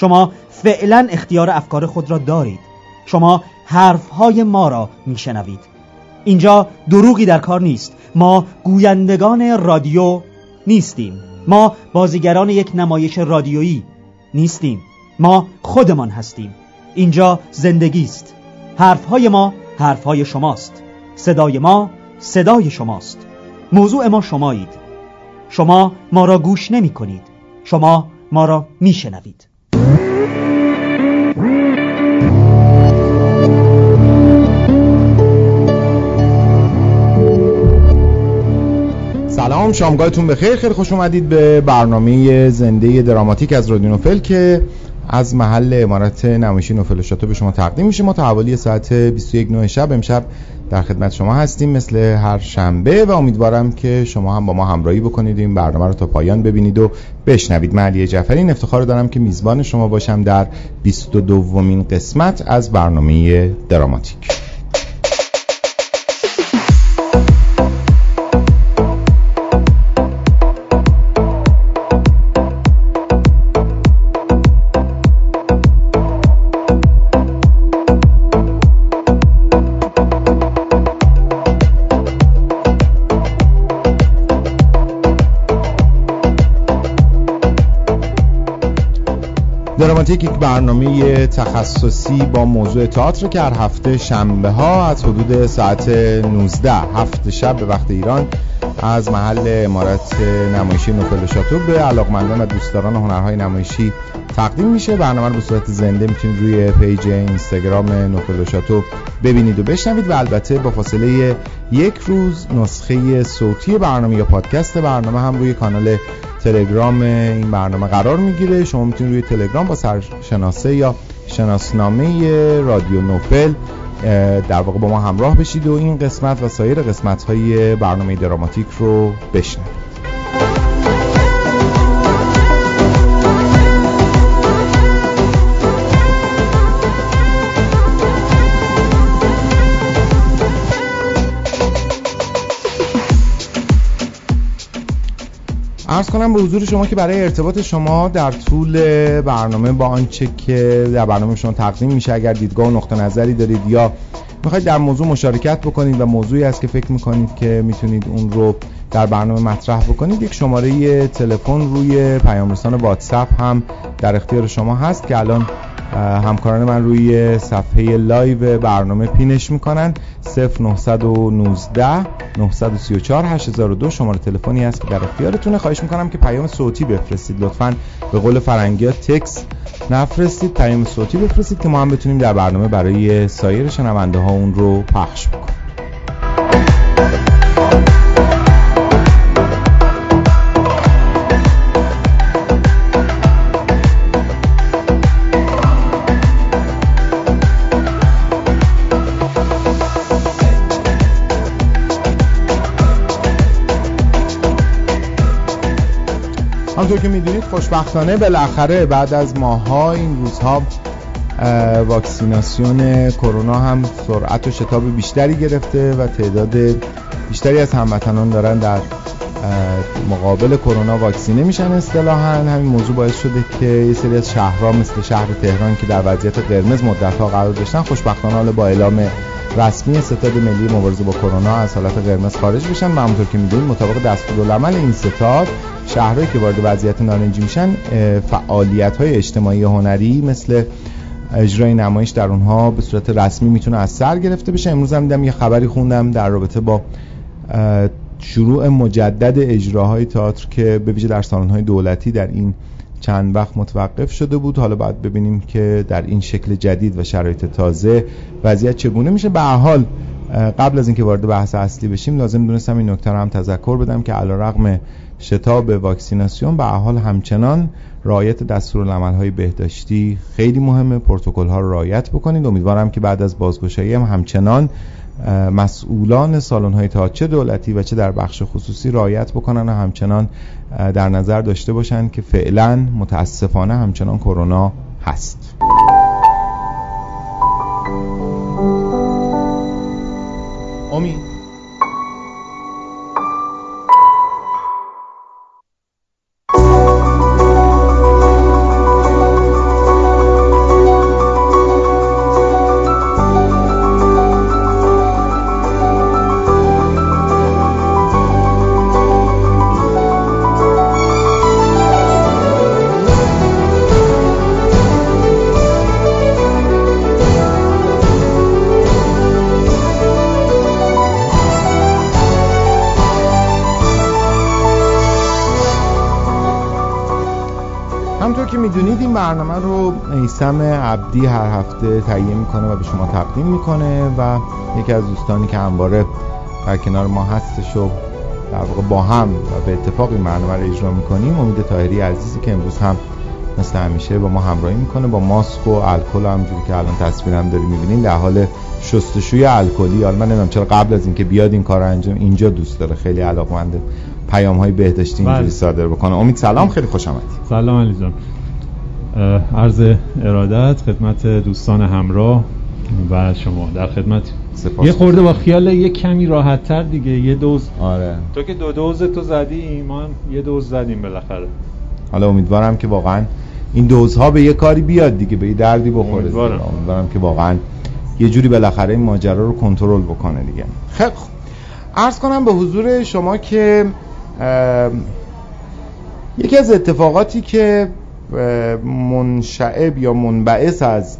شما فعلا اختیار افکار خود را دارید. شما حرفهای ما را میشنوید. اینجا دروغی در کار نیست. ما گویندگان رادیو نیستیم. ما بازیگران یک نمایش رادیویی نیستیم. ما خودمان هستیم. اینجا زندگی است. حرفهای ما حرفهای شماست. صدای ما صدای شماست. موضوع ما شمایید. شما ما را گوش نمی کنید شما ما را می شنوید سلام شامگاهتون بخیر خیلی خوش اومدید به برنامه زنده دراماتیک از رادیو نوفل که از محل امارت نمایشی نوفل شاتو به شما تقدیم میشه. ما تا حوالی ساعت 21 نه شب امشب در خدمت شما هستیم مثل هر شنبه و امیدوارم که شما هم با ما همراهی بکنید این برنامه رو تا پایان ببینید و بشنوید. من علی جعفری افتخار دارم که میزبان شما باشم در 22 دومین قسمت از برنامه دراماتیک. دراماتیک یک برنامه تخصصی با موضوع تئاتر که هر هفته شنبه ها از حدود ساعت 19 هفت شب به وقت ایران از محل امارت نمایشی نوفل شاتو به علاقمندان و دوستداران هنرهای نمایشی تقدیم میشه. برنامه رو به صورت زنده می‌تونید روی پیج اینستاگرام نوفل شاتو ببینید و بشنوید و البته با فاصله یک روز نسخه صوتی برنامه یا پادکست برنامه هم روی کانال تلگرام این برنامه قرار می‌گیره. شما می‌تونید روی تلگرام با سرشناسه یا شناسنامه رادیو نوفل در واقع با ما همراه بشید و این قسمت و سایر قسمت های برنامه دراماتیک رو بشنوید. عرض کنم به حضور شما که برای ارتباط شما در طول برنامه با آنچه که در برنامه شما تقدیم میشه اگر دیدگاه و نقطه نظری دارید یا می‌خواید در موضوع مشارکت بکنید و موضوعی است که فکر می‌کنید که می‌تونید اون رو در برنامه مطرح بکنید یک شماره تلفن روی پیام رسان واتساپ هم در اختیار شما هست که الان همکاران من روی صفحه live برنامه pin ش می‌کنن. 0919 934 8002 شماره تلفنی هست که در اختیارتونه خواهش می‌کنم که پیام صوتی بفرستید لطفا به قول فرنگی ها تکس نفرستید. پیام صوتی بفرستید که ما هم بتونیم در برنامه برای سایر شنونده ها اون رو پخش بکنیم. همونطور که می‌دونید خوشبختانه بالاخره بعد از ماها این روزها واکسیناسیون کرونا هم سرعت و شتاب بیشتری گرفته و تعداد بیشتری از هموطنان دارن در مقابل کرونا واکسینه میشن اصطلاحا. همین موضوع باعث شده که یه سری از شهرها مثل شهر تهران که در وضعیت قرمز مدت ها قرار داشتن خوشبختانه حالا با اعلام رسمی ستاد ملی مبارزه با کرونا از حالت قرمز خارج بشن و همونطور که می‌دونید مطابق دستورالعمل این ستاد شهرهایی که وارد وضعیت نارنجی میشن فعالیت های اجتماعی هنری مثل اجرای نمایش در اونها به صورت رسمی می‌تونه از سر گرفته بشه. امروز هم دیدم یه خبری خوندم در رابطه با شروع مجدد اجراهای تئاتر که به ویژه در سالن‌های دولتی در این چند وقت متوقف شده بود. حالا باید ببینیم که در این شکل جدید و شرایط تازه وضعیت چگونه میشه. به حال قبل از اینکه وارد بحث اصلی بشیم لازم دونستم این نکته رو هم تذکر بدم که علیرغم شتاب واکسیناسیون به حال همچنان رعایت دستورالعمل‌های بهداشتی خیلی مهمه. پروتکل ها رو رعایت بکنید. امیدوارم که بعد از بازگشایی هم همچنان مسئولان سالن های تا چه دولتی و چه در بخش خصوصی رعایت بکنن و همچنان در نظر داشته باشند که فعلا متاسفانه همچنان کرونا هست. امید. میسم عبدی هر هفته تهیه می‌کنه و به شما تقدیم می‌کنه و یکی از دوستانی که همواره در کنار ما هستش و در واقع با هم و به اتفاق این برنامه رو اجرا می‌کنیم امید تاهری عزیزی که امروز هم مثل همیشه با ما همراهی می‌کنه. با ماسک و الکل همجوری که الان تصویرم داری می‌بینیم در حال شستشوی الکلی. حالا من نمی‌دونم چرا قبل از اینکه بیاد این کار انجام اینجا دوست داره خیلی علاقمنده پیام های بهداشتی اینجوری بله. صادر بکنه. امید سلام خیلی خوش آمدید. سلام علی جان عرض ارادت خدمت دوستان همراه و شما در خدمت. یه خورده با خیال یه کمی راحت تر دیگه یه دوز. آره. تو که دو دوز تو زدی ایمان یه دوز زدیم بالاخره. حالا امیدوارم که واقعا این دوزها به یه کاری بیاد دیگه به یه دردی بخوره امیدوارم. امیدوارم که واقعا یه جوری بالاخره این ماجرا رو کنترل بکنه دیگه. خیلی خوب عرض کنم به حضور شما که یکی از اتفاقاتی که منشعب یا منبعث از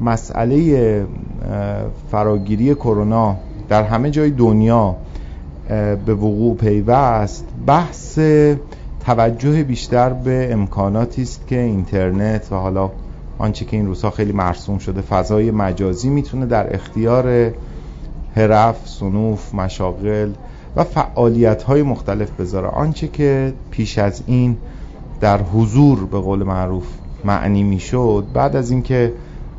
مسئله فراگیری کرونا در همه جای دنیا به وقوع پیوست. بحث توجه بیشتر به امکاناتی است که اینترنت و حالا آنچه که این روزها خیلی مرسوم شده فضای مجازی می‌تونه در اختیار حرف، سنوف، مشاغل و فعالیت های مختلف بذاره. آنچه که پیش از این در حضور به قول معروف معنی می‌شد. بعد از اینکه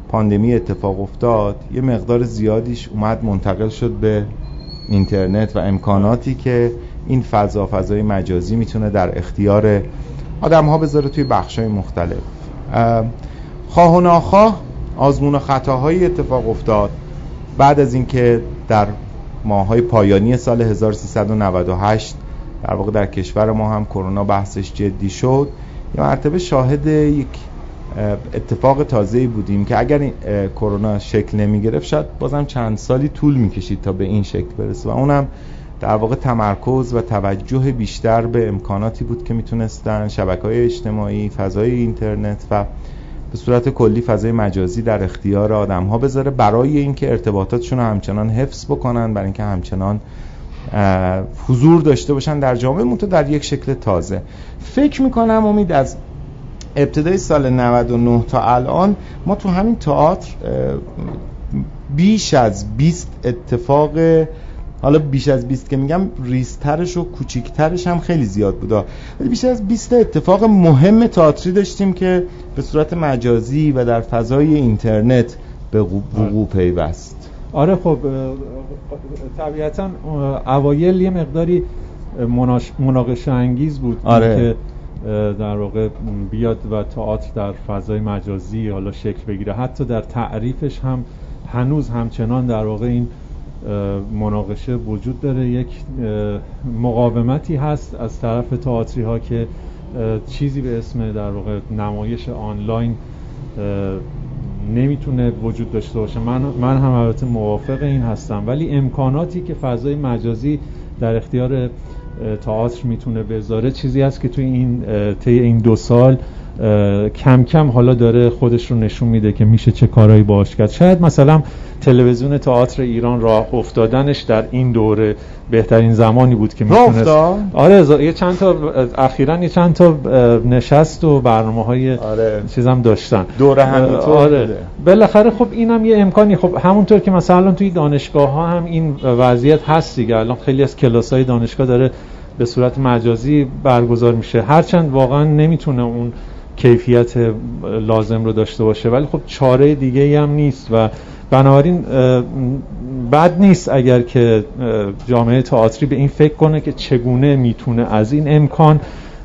پاندمی اتفاق افتاد یه مقدار زیادیش اومد منتقل شد به اینترنت و امکاناتی که این فضا فضای مجازی می‌تونه در اختیار آدم ها بذاره توی بخش های مختلف خواه و ناخواه آزمون و خطاهایی اتفاق افتاد. بعد از اینکه در ماهای پایانی سال 1398 در واقع در کشور ما هم کرونا بحثش جدی شد. یه مرتبه شاهد یک اتفاق تازه بودیم که اگر این کرونا شکل نمی گرفت شاید بازم چند سالی طول می‌کشید تا به این شکل برسه. و اونم در واقع تمرکز و توجه بیشتر به امکاناتی بود که می‌تونستن شبکه های اجتماعی فضای اینترنت و به صورت کلی فضای مجازی در اختیار آدم ها بذاره برای اینکه ارتباطاتشون رو همچنان حفظ بکنن برای اینکه همچنان حضور داشته باشن در جامعه مونتا در یک شکل تازه. فکر می‌کنم امید از ابتدای سال 99 تا الان ما تو همین تئاتر بیش از 20 اتفاق حالا بیش از 20 که میگم ریسترش و کوچیکترش هم خیلی زیاد بودا. ولی بیش از 20 اتفاق مهم تئاتری داشتیم که به صورت مجازی و در فضای اینترنت به وقوع پیوست. آره خب طبیعتا اوایل یه مقداری مناقشه انگیز بود آره. که در واقع بیاد و تئاتر در فضای مجازی حالا شکل بگیره حتی در تعریفش هم هنوز همچنان در واقع این مناقشه وجود داره یک مقاومتی هست از طرف تئاتری ها که چیزی به اسم در واقع نمایش آنلاین نمی‌تونه وجود داشته باشه. من, من هم البته موافق این هستم. ولی امکاناتی که فضای مجازی در اختیار تئاتر می‌تونه بذاره چیزی هست که توی این طی این دو سال کم کم حالا داره خودش رو نشون میده که میشه چه کارهایی باش کرد. شاید مثلا تلویزیون تئاتر ایران راه افتادنش در این دوره بهترین زمانی بود که می‌تونست آره یه چند تا اخیرا یه چند تا نشست و برنامه های آره. چیزم داشتن. دوره همینطور آره. بالاخره خب اینم یه امکانی. خب همونطور که مثلا توی دانشگاه ها هم این وضعیت هست دیگه. الان خیلی از کلاس های دانشگاه داره به صورت مجازی برگزار میشه. هرچند واقعا نمی‌تونه اون کیفیت لازم رو داشته باشه. ولی خب چاره دیگه ای هم نیست و بنابراین بد نیست اگر که جامعه تئاتری به این فکر کنه که چگونه می‌تونه از این امکان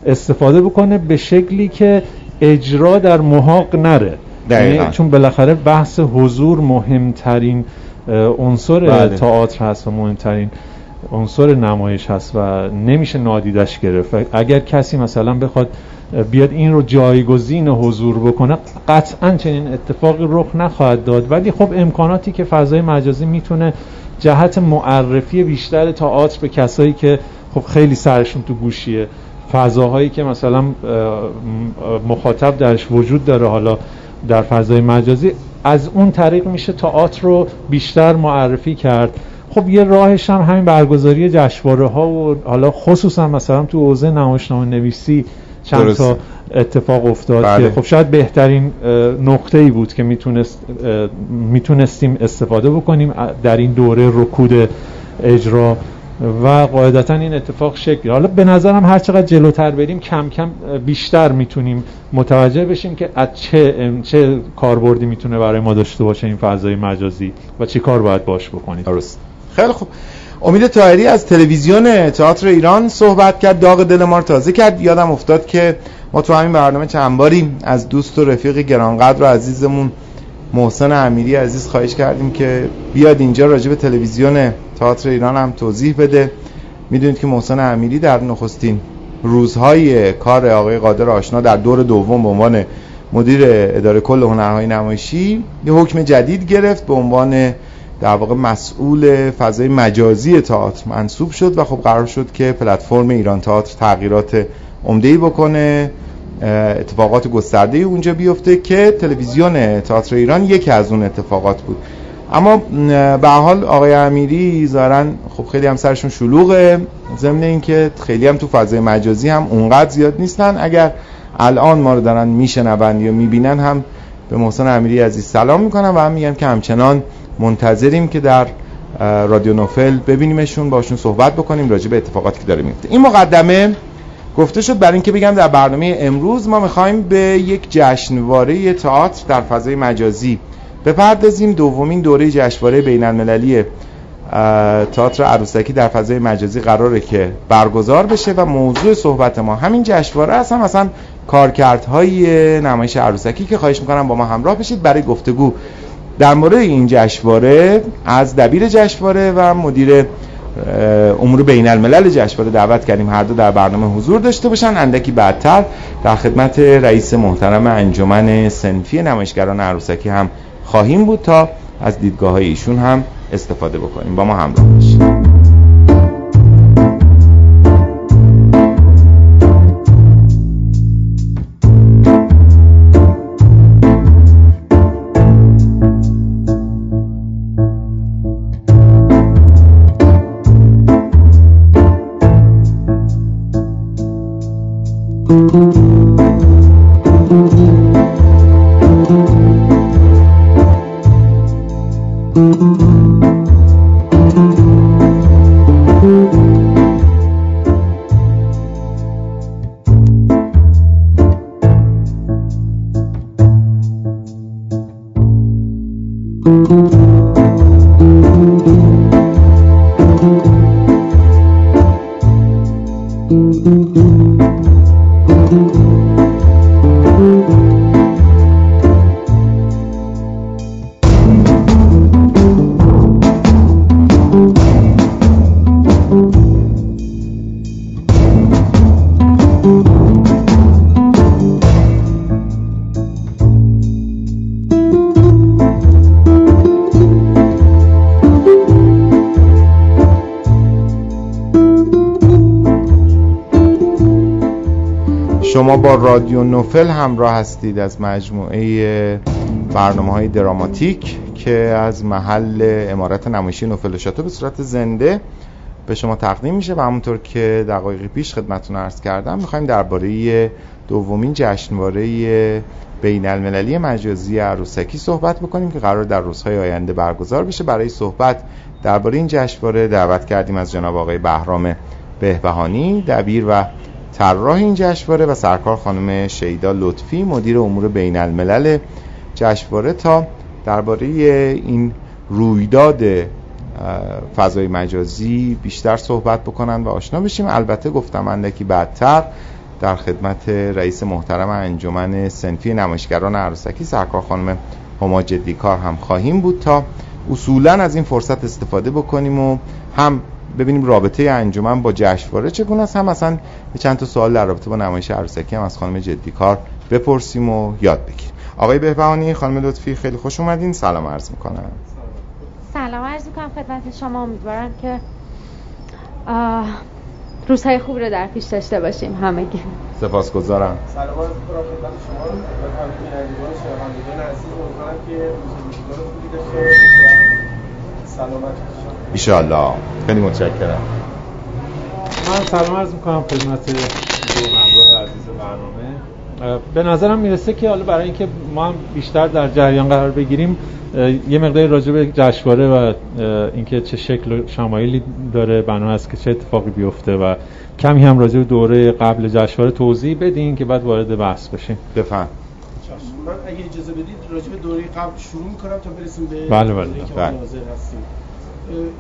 استفاده بکنه به شکلی که اجرا در محاق نره. یعنی چون بالاخره بحث حضور مهمترین عنصر بله. تئاتر هست و مهمترین عنصر نمایش هست و نمیشه نادیدش گرفت. اگر کسی مثلا بخواد بیاد این رو جایگزین حضور بکنه قطعا چنین اتفاقی رخ نخواهد داد. ولی خب امکاناتی که فضای مجازی می‌تونه جهت معرفی بیشتر تئاتر به کسایی که خب خیلی سرشون تو گوشیه. فضاهایی که مثلا مخاطب درش وجود داره حالا در فضای مجازی از اون طریق میشه تئاتر رو بیشتر معرفی کرد. خب یه راهش هم همین برگزاری جشنواره ها و حالا خصوصا مثلا تو حوزه نمایشنامه نویسی چند تا اتفاق افتاد بله. که خب شاید بهترین نقطه ای بود که می‌تونست می‌تونستیم استفاده بکنیم در این دوره رکود اجرا و قاعدتا این اتفاق شکل حالا به نظرم هر چقدر جلوتر بریم کم کم بیشتر می‌تونیم متوجه بشیم که از چه چه کاربردی می‌تونه برای ما داشته باشه این فضای مجازی و چی کار باید باش بکنیم. درست. خیلی خوب. امید تاهری از تلویزیون تئاتر ایران صحبت کرد داغ دل ما تازه کرد. یادم افتاد که ما تو همین برنامه چند باری از دوست و رفیق گرانقدر و عزیزمون محسن امیری عزیز خواهش کردیم که بیاد اینجا راجع به تلویزیون تئاتر ایران هم توضیح بده. می‌دونید که محسن امیری در نخستین روزهای کار آقای قادر آشنا در دور دوم به عنوان مدیر اداره کل هنرهای نمایشی یه حکم جدید گرفت به عنوان در واقع مسئول فضای مجازی تئاتر منصوب شد و خب قرار شد که پلتفرم ایران تئاتر تغییرات عمده بکنه. اتفاقات گسترده اونجا بیفته که تلویزیون تئاتر ایران یکی از اون اتفاقات بود. اما به حال آقای امیری ظاهرا خب خیلی هم سرشون شلوغه. ضمن اینکه خیلی هم تو فضای مجازی هم اونقدر زیاد نیستن. اگر الان ما رو دارن میشنون یا می‌بینن هم به محسن امیری عزیز سلام می‌کنم و هم میگم که همچنان منتظریم که در رادیو نوفل ببینیمشون باشون صحبت بکنیم راجع به اتفاقاتی که داره میفته. این مقدمه گفته شد برای اینکه بگم در برنامه امروز ما می‌خوایم به یک جشنواره تئاتر در فضای مجازی بپردازیم. دومین دوره جشنواره بین المللی تئاتر عروسکی در فضای مجازی قراره که برگزار بشه و موضوع صحبت ما همین جشنواره هم مثلا کارکردهای نمایش عروسکی که خواهش می‌کنم با ما همراه بشید. برای گفتگو در مورد این جشنواره از دبیر جشنواره و مدیر امور بین الملل جشنواره دعوت کردیم هر دو در برنامه حضور داشته باشن. اندکی بعدتر در خدمت رئیس محترم انجمن سنفی نمایشگران عروسکی هم خواهیم بود تا از دیدگاه ایشون هم استفاده بکنیم. با ما همراه باشید. با رادیو نوفل همراه هستید از مجموعه برنامه های دراماتیک که از محل امارت نمایشی نوفل شاتو به صورت زنده به شما تقدیم میشه و همونطور که دقایقی پیش خدمتتون عرض کردم می‌خوایم درباره دومین جشنواره بین المللی مجازی عروسکی صحبت بکنیم که قرار در روزهای آینده برگزار بشه. برای صحبت درباره این جشنواره دعوت کردیم از جناب آقای بهرام بهبهانی دبیر و طراح این جشنواره و سرکار خانم شیدا لطفی مدیر امور بین الملل جشنواره تا درباره این رویداد فضای مجازی بیشتر صحبت بکنن و آشنا بشیم. البته گفتم اندکی بعدتر در خدمت رئیس محترم انجمن سنفی نمایشگران عروسکی سرکار خانم هما کار هم خواهیم بود تا اصولا از این فرصت استفاده بکنیم و هم ببینیم رابطه انجمن با جشنواره چگونه است. هم اصلا چند تا سوال در رابطه با نمایش عروسکی هم از خانم کار بپرسیم و یاد بگیریم. آقای بهبهانی خانم لطفی خیلی خوش اومدین. سلام عرض می‌کنم. سلام عرض می‌کنم خدمت شما. امیدوارم که روزهای خوب رو در پیش داشته باشیم همگی. سپاسگزارم. سلام عرض می‌کنم خدمت شما. و بینندگان شنوندگان عزیز امیدوارم که روز روزگار خوبی داشته سلامت ایشالله خیلی متشکرم. من سلام عرض می‌کنم خدمت دو همراه عزیز برنامه. به نظرم می‌رسه که حالا برای اینکه ما هم بیشتر در جریان قرار بگیریم یه مقداری راجع به جشنواره و اینکه چه شکل و شمایلی داره بنا است که چه اتفاقی بیفته و کمی هم راجع به دوره قبل جشنواره توضیح بدین که بعد وارد بحث بشیم. بفهم. من اگه اجازه بدید راجع به دوره قبل شروع می‌کنم تا برسیم به بله بله, بله.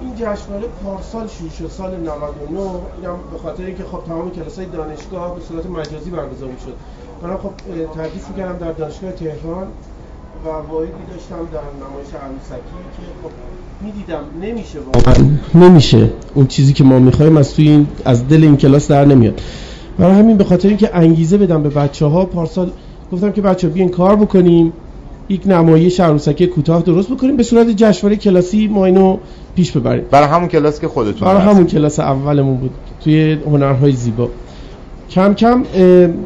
این جشنواره پارسال شروع شد سال 99 اینم به خاطر اینکه خب تمام کلاس‌های دانشگاه به صورت مجازی برگزار می‌شد. من خب تدریس می‌کردم در دانشگاه تهران و واحدی داشتم در نمایش عروسکی که خب می‌دیدم نمیشه واقعا. نمیشه. اون چیزی که ما می‌خوایم از توی این از دل این کلاس در نمیاد. برای همین به خاطر اینکه انگیزه بدم به بچه ها پارسال گفتم که بچه بیاین کار بکنیم. یک نمایش عروسکی کوتاه درست بکنیم به صورت جشنواره کلاسی ما اینو پیش ببریم. برای همون کلاس که خودتون برای همون کلاس اولمون بود. توی هنرهای زیبا. کم کم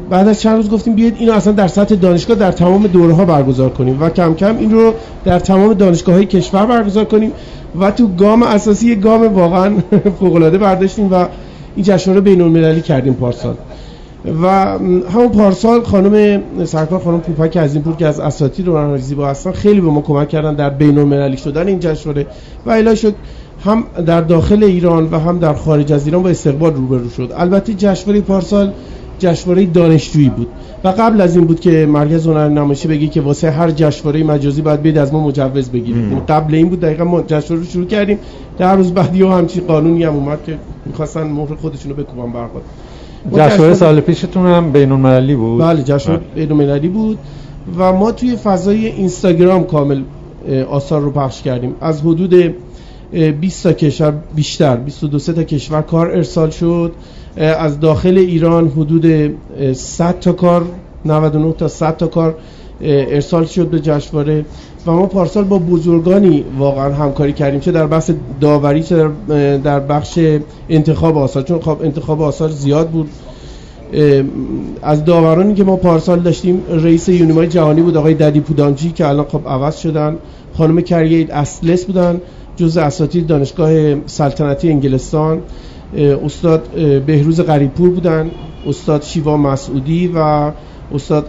بعد از چند روز گفتیم بیاید اینو اصلا در سطح دانشگاه در تمام دوره ها برگزار کنیم و کم کم این رو در تمام دانشگاه های کشور برگزار کنیم و تو گام اساسی گام واقعا فوق العاده برداشتیم و این جشنواره بین المللی کردیم پارسال. و همون پارسال خانم سرکار خانم پوپک از این پور که از اساتید رو زیبا هستن خیلی به ما کمک کردن در بین المللی شدن این جشنواره و الی شد هم در داخل ایران و هم در خارج از ایران با استقبال روبرو شد. البته جشنواره پارسال جشنواره دانشجویی بود و قبل از این بود که مرکز هنر نمایشی بگی که واسه هر جشنواره مجازی باید بید از ما مجوز بگیرید قبل این بود دقیقا ما جشنواره رو شروع کردیم در روز بعدی هم همچین قانونی هم اومد که می‌خواستن مهر خودشونو بکوبن برخورد جشنواره سال پیشتون هم بین المللی بود. بله جشنواره بله. بین المللی بود و ما توی فضای اینستاگرام کامل آثار رو پخش کردیم. از حدود 20 تا کشور بیشتر 22 تا کشور کار ارسال شد. از داخل ایران حدود 100 تا کار 99 تا 100 تا کار ارسال شد به جشنواره. و ما پارسال با بزرگانی واقعا همکاری کردیم چه در بحث داوری چه در, بخش انتخاب آثار. چون خب انتخاب آثار زیاد بود. از داورانی که ما پارسال داشتیم رئیس یونیمای جهانی بود آقای ددی پودانجی که الان خب عوض شدن. خانم کریید اصلس بودن جز اساتید دانشگاه سلطنتی انگلستان. استاد بهروز غریبپور بودن استاد شیوا مسعودی و استاد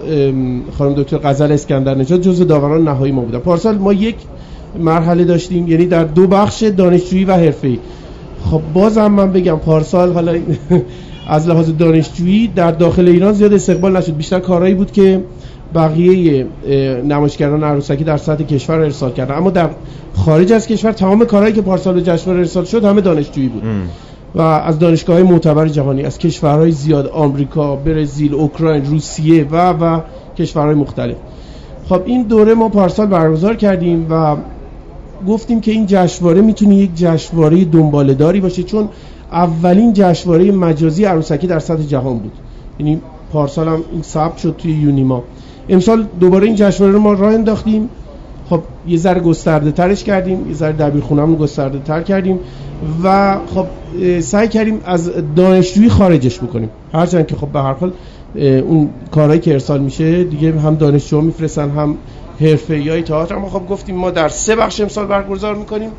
خانم دکتر غزل اسکندر نژاد جز داوران نهایی ما بودن. پارسال ما یک مرحله داشتیم یعنی در دو بخش دانشجویی و حرفه‌ای. خب بازم من بگم پارسال حالا از لحاظ دانشجویی در داخل ایران زیاد استقبال نشد. بیشتر کارهایی بود که بقیه نمایشگران عروسکی در سطح کشور ارسال کردن. اما در خارج از کشور تمام کارهایی که پارسال به جشنواره ارسال شد همه دانشجویی بود. و از دانشگاه های معتبر جهانی از کشورهای زیاد آمریکا، برزیل، اوکراین، روسیه و و کشورهای مختلف. خب این دوره ما پارسال برگزار کردیم و گفتیم که این جشنواره می‌تونه یک جشنواره دنباله‌داری باشه چون اولین جشنواره مجازی عروسکی در سطح جهان بود. یعنی پارسال هم این ثبت شد توی یونیما. امسال دوباره این جشنواره رو ما راه انداختیم. خب یه ذره گسترده ترش کردیم یه ذره دبیرخونه‌مون گسترده تر کردیم و خب سعی کردیم از دانشجویی خارجش بکنیم. هرچند که خب به هر حال اون کارهایی که ارسال میشه دیگه هم دانشجو میفرستن هم حرفه‌ای تئاتر. اما خب گفتیم ما در سه بخش امسال برگزار می‌کنیم.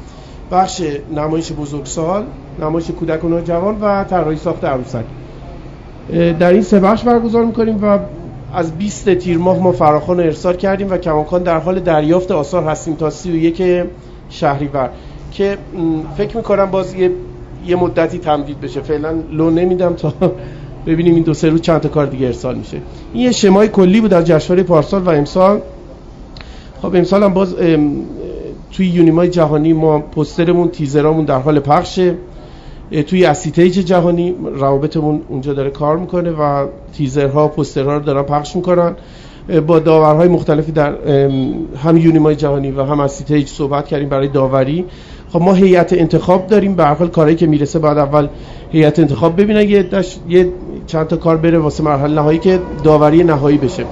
بخش نمایش بزرگسال نمایش کودک و جوان و طراحی ساخت عروسک. در این سه بخش برگزار می‌کنیم و از 20 تیر ماه ما فراخان ارسال کردیم و کماکان در حال دریافت آثار هستیم تا 31 شهریور که فکر می‌کنم باز یه, یه مدتی تمدید بشه. فعلا لو نمیدم تا ببینیم این دو سه روز چند تا کار دیگه ارسال میشه. این یه شمای کلی بود از جشنواره پارسال و امسال. خب امسال هم باز توی یونیمای جهانی ما پوسترمون تیزرامون در حال پخشه. توی ASSITEJ جهانی روابطمون اونجا داره کار می‌کنه و تیزرها پوسترها رو دارن پخش می‌کنن. با داورهای مختلفی در هم یونیمای جهانی و هم ASSITEJ صحبت کردیم برای داوری. خب ما هیئت انتخاب داریم. به هر حال کاری که می‌رسه بعد اول هیئت انتخاب ببینن یه, یه چند تا کار بره واسه مرحله نهایی که داوری نهایی بشه.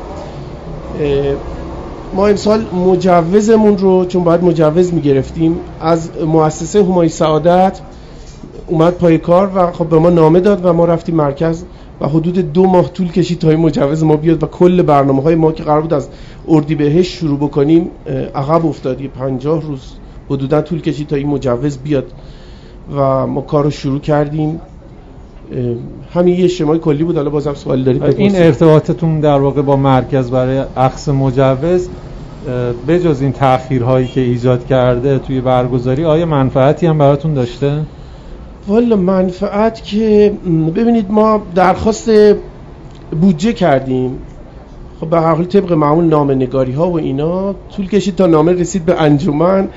ما امسال مجوزمون رو چون باید مجوز می‌گرفتیم از مؤسسه همای سعادت اومد پای کار و خب به ما نامه داد و ما رفتیم مرکز و حدود دو ماه طول کشید تا این مجوز ما بیاد و کل برنامه های ما که قرار بود از بهش شروع بکنیم عقب افتادی پنجاه روز حدودا طول کشید تا این مجوز بیاد و ما کار رو شروع کردیم. همین یه شمای کلی بود. حالا بازم سوال دارید این ارتباطتون در واقع با مرکز برای عقص مجوز بجز این تأخیرهایی که ایجاد کرده توی برگزاری آیا منفعتی هم براتون داشته؟ والا منفعت که ببینید ما درخواست بودجه کردیم. خب به هر حال طبق معمول نامه نگاری ها و اینا طول کشید تا نامه رسید به انجمن.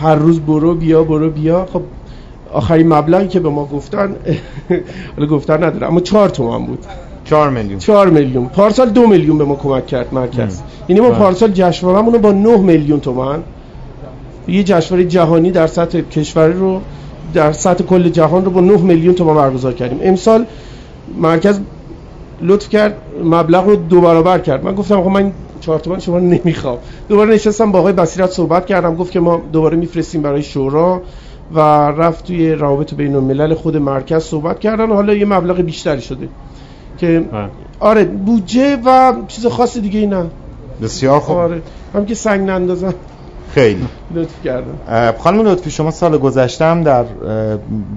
هر روز برو بیا برو بیا. خب آخرین مبلغی که به ما گفتن حالا گفتن نداره اما چهار تومن بود. چهار میلیون. چهار میلیون. پارسال دو میلیون به ما کمک کرد مرکز. یعنی ما بله. پارسال جشنوارهمون رو با 9 میلیون تومن یه جشنواره جهانی در سطح کشوری رو در سطح کل جهان رو با 9 میلیون تومان برگزار کردیم. امسال مرکز لطف کرد مبلغ رو دو برابر کرد. من گفتم آقا من چهار تومن شما نمی‌خوام. دوباره نشستم با آقای بصیرت صحبت کردم گفت که ما دوباره میفرستیم برای شورا و رفت توی روابط بین الملل خود مرکز صحبت کردن. حالا یه مبلغ بیشتری شده که آره بودجه و چیز خاص دیگه ای نه. بسیار خوب. آره هم که سنگ نندازن. خیلی. لطف کردم. خانم لطفی شما سال گذشته هم در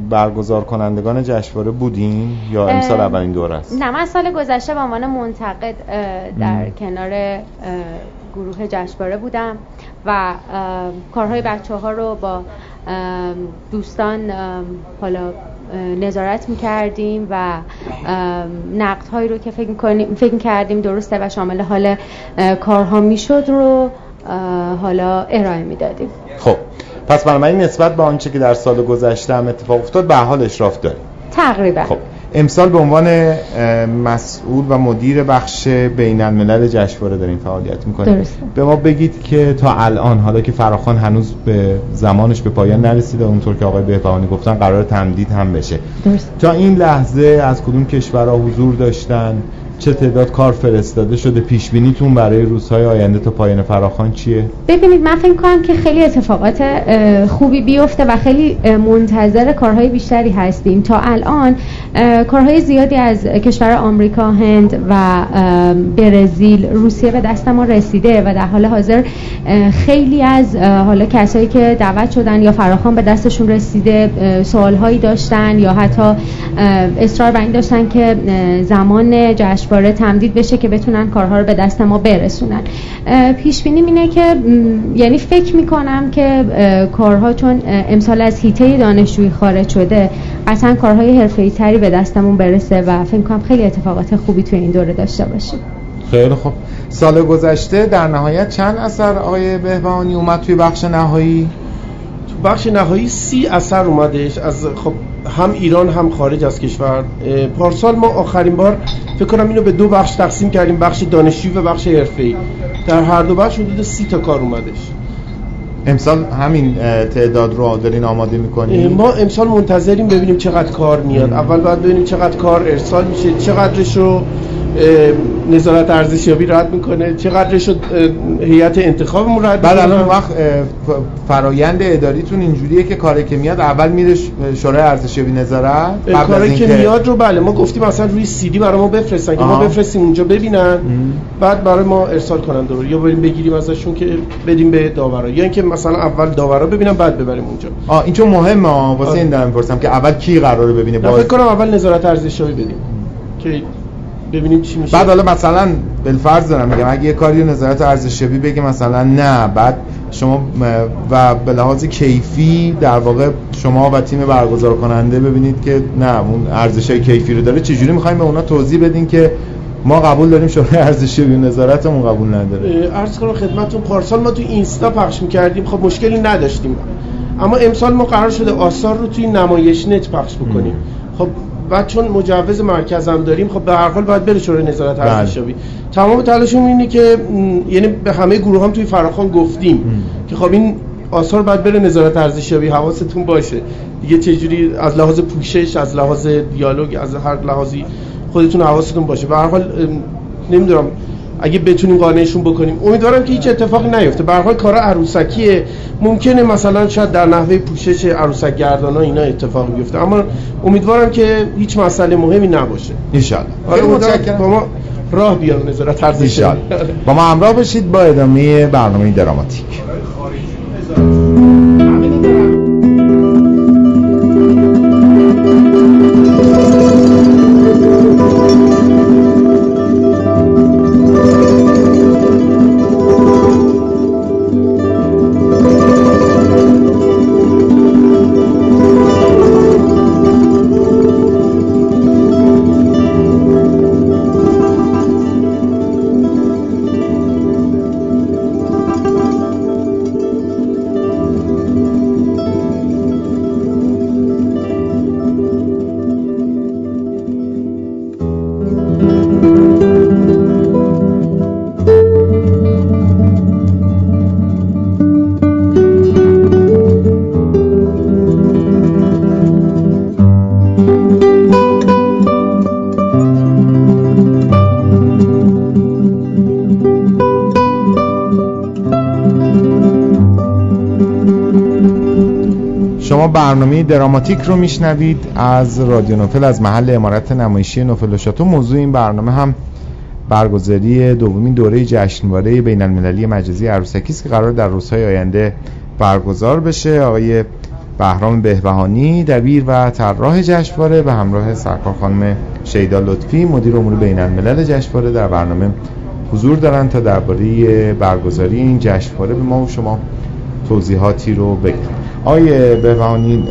برگزار کنندگان جشنواره بودین یا امسال اولین دور است؟ نه من سال گذشته به عنوان منتقد در کنار گروه جشنواره بودم و کارهای بچه ها رو با دوستان حالا نظارت می‌کردیم و نقد هایی رو که فکر, فکر کردیم درسته و شامل حال کارها می‌شد رو حالا ارائه می‌دادیم. خب پس بنابراین نسبت به آنچه که در سال گذشته هم اتفاق افتاد به حال اشراف داریم. تقریبا. خب امسال به عنوان مسئول و مدیر بخش بین الملل جشنواره دارین فعالیت می‌کنیم. به ما بگید که تا الان حالا که فراخان هنوز به زمانش به پایان نرسیده اونطور که آقای بهبهانی گفتن قرار تمدید هم بشه. درست. تا این لحظه از کدوم کشورها حضور داشتن؟ چه تعداد کار فرستاده شده پیش بینیتون برای روزهای آینده تا پایان فراخان چیه؟ ببینید من فکر کنم که خیلی اتفاقات خوبی بیفته و خیلی منتظر کارهای بیشتری هستیم. تا الان کارهای زیادی از کشور آمریکا هند و برزیل روسیه به دست ما رسیده و در حال حاضر خیلی از حالا کسایی که دعوت شدن یا فراخان به دستشون رسیده سوالهایی داشتن یا حتی اصرار بر این داشتن که زمان جشن جشنواره تمدید بشه که بتونن کارها رو به دست ما برسونن. پیش بینی اینه که یعنی فکر می‌کنم که کارها چون امسال از هیته دانشجویی خارج شده قطعا کارهای حرفه‌ای تری به دستمون برسه و فکر کنم خیلی اتفاقات خوبی توی این دوره داشته باشیم خیلی خوب. سال گذشته در نهایت چند اثر آقای بهبهانی اومد توی بخش نهایی؟ تو بخش نهایی سی اثر اومدش از خب هم ایران هم خارج از کشور. پارسال ما آخرین بار فکر کنم اینو به دو بخش تقسیم کردیم بخش دانشجویی و بخش حرفه‌ای. در هر دو بخش حدود سی تا کار اومدش امسال همین تعداد رو دارین آماده می‌کنیم ما امسال منتظریم ببینیم چقدر کار میاد. اول باید ببینیم چقدر کار ارسال میشه چقدرش رو نظارت ارزشیابی رد می‌کنه. چقدر شد هیئت انتخابمون رد بعد الان وقت فرایند اداریتون اینجوریه که کاری که میاد اول میره شورای ارزشیابی نظارت کاری که میاد رو بله ما گفتیم مثلا روی سی دی برای ما بفرستن که ما بفرستیم اونجا ببینن. بعد برای ما ارسال کنن دور یا بریم بگیریم ازشون که بدیم به داورا. یا اینکه مثلا اول داورا ببینن بعد ببریم اونجا. آ این چون مهمه واسه این دارم می‌پرسم که اول کی قراره ببینه؟ باز فکر کنم اول نظارت ارزشیابی بدیم. که ببینیم چی میشه. بعد حالا مثلا بالفرض دارم میگم اگه یه کاری نظارت ارزشیابی بگه مثلا نه. بعد شما و به لحاظ کیفی در واقع شما و تیم برگزار کننده ببینید که نه اون ارزش کیفی رو داره. چجوری می‌خوایم به اونا توضیح بدین که ما قبول داریم شورای ارزشیابی نظارتمون قبول نداره؟ عرض کنم خدمتتون پارسال ما تو اینستا پخش می‌کردیم. خب مشکلی نداشتیم. اما امسال ما قرار شده آثار رو توی نمایش نت پخش بکنیم. خب بعد چون مجوز مرکز هم داریم خب به هر حال باید بره شورای نظارت بله. ارزشیابی. تمام تلاشمون اینه که یعنی به همه گروه هم توی فراخان گفتیم که خب این آثار باید بره نظارت ارزشیابی حواستون باشه. دیگه چجوری از لحاظ پوشش از لحاظ دیالوگ از هر لحاظی خودتون حواستون باشه. به هر حال نمی‌دونم اگه بتونیم قانعشون بکنیم. امیدوارم که هیچ اتفاقی نیفته. به هر حال کار عروسکیه. ممکنه مثلا شاید در نحوه پوشش عروسک گردان ها اینا اتفاق بیفته. اما امیدوارم که هیچ مسئله مهمی نباشه. ان شاء الله با ما راه بیاد نظارت ارزش با ما همراه باشید با ادامه برنامه دراماتیک. برنامه دراماتیک رو میشنوید. از رادیو نوفل از محل امارت نمایشی نوفل و شاتو موضوع این برنامه هم برگزاری دومین دوره جشنواره بین المللی مجازی عروسکی است که قرار در روزهای آینده برگزار بشه. آقای بهرام بهبهانی دبیر و طراح جشنواره به همراه سرکار خانم شیدا لطفی مدیر امور بین الملل جشنواره در برنامه حضور دارن تا درباره برگزاری این جشنواره. به ما و شما توضیحاتی رو بگن آقای بهبهانی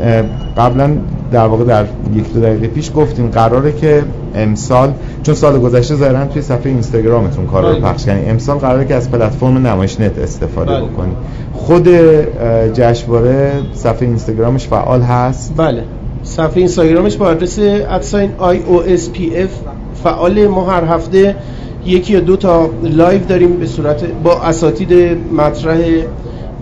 قبلا در واقع در یک دو دقیقه پیش گفتیم قراره که امسال چون سال گذشته ظاهرا توی صفحه اینستاگرامتون کار رو بله. پخش کنید امسال قراره که از پلتفرم نمایش نت استفاده بله. بکنید خود جشنواره صفحه اینستاگرامش فعال هست بله صفحه اینستاگرامش با آدرس at sign IOSPF فعال ما هر هفته یکی یا دو تا live داریم به صورت با اساتید مطرح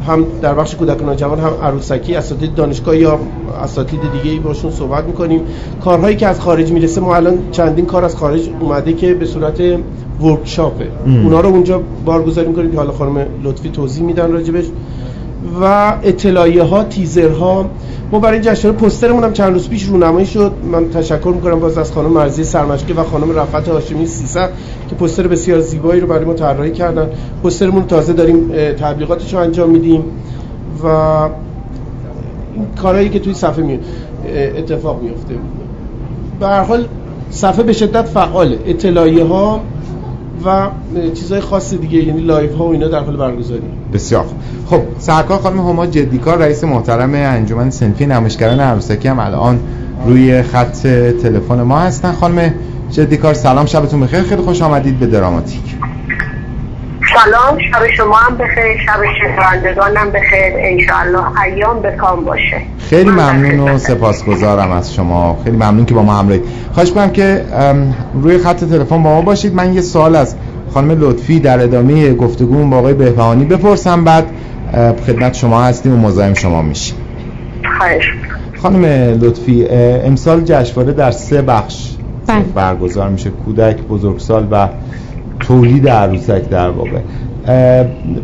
هم در بخش کودکان نوجوان هم عروسکی اساتید دانشگاه یا اساتید دیگه ای باشون صحبت می‌کنیم. کارهایی که از خارج می‌رسه ما الان چندین کار از خارج اومده که به صورت ورکشاپه اونا رو اونجا بارگذاری می‌کنیم که حالا خانم لطفی توضیح میدن راجبش. و اطلاعیه ها تیزرها. ما برای جشنواره پوسترمون هم چند روز پیش رونمایی شد. من تشکر می‌کنم باز از خانم مرزی سرمشقی و خانم رفعت هاشمی سیسه که پوستر بسیار زیبایی رو برای ما طراحی کردن. پوسترمون تازه داریم تبلیغاتش رو انجام میدیم و این کارهایی که توی صفحه می اتفاق میفته به هر حال صفحه به شدت فعاله. اطلاعیه ها و چیزهای خاص دیگه یعنی live ها و اینا در حال برگزاری. بسیار خب سرکار خانم هما جدیکار رئیس محترم انجمن صنفی نمایشگران عروسکی هم الان روی خط تلفن ما هستن. خانم جدیکار سلام شبتون بخیر. خیلی خوش آمدید به دراماتیک. سلام شب شما هم بخیر شب شنوندگانم بخیر. انشاءالله ایام بکام باشه. خیلی ممنون و سپاسگزارم از شما. خیلی ممنون که با ما همراهید. خواهش کنم که روی خط تلفن با ما باشید. من یه سوال از خانم لطفی در ادامه گفتگو با آقای بهبهانی بپرسم. بعد خدمت شما هستیم و مزاحم شما میشیم. خواهش. خانم لطفی امسال جشنواره در سه بخش بله. برگزار میشه. کودک بزرگسال و تولید عروسک در واقع.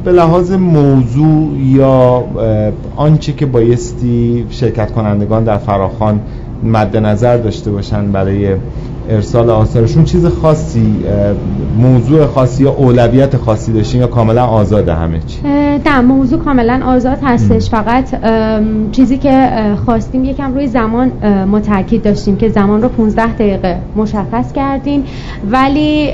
به لحاظ موضوع یا آنچه که بایستی شرکت کنندگان در فراخان مد نظر داشته باشن برای ارسال آثارشون چیز خاصی موضوع خاصی یا اولویت خاصی داشتین یا کاملا آزاده همه چی؟ نه موضوع کاملا آزاد هستش. فقط چیزی که خواستیم یکم روی زمان ما تاکید داشتیم که زمان رو 15 دقیقه مشخص کردیم. ولی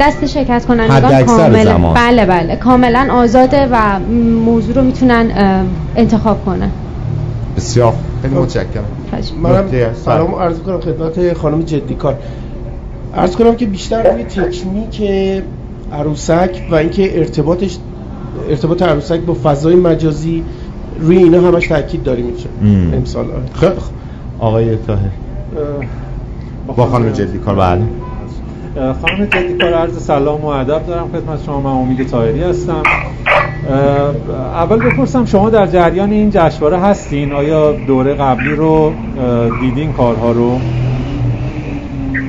دست شرکت کنندگان کاملا بله بله. کاملا آزاده و موضوع رو می‌تونن انتخاب کنن. بسیار. خیلی متشکرم. منم سلام عرض کنم خدمت خانم جدی کار. عرض کنم که بیشتر روی تکنیک عروسک و اینکه ارتباطش ارتباط عروسک با فضای مجازی روی اینا همش تاکید داریم میشه امسال. خیلی آقای طاهر. با خانم جدی کار. بله. خانم جدی کار عرض سلام و ادب دارم خدمت شما. من امید طاهری هستم. اول بپرسم شما در جریان این جشنواره هستین؟ آیا دوره قبلی رو دیدین کارها رو؟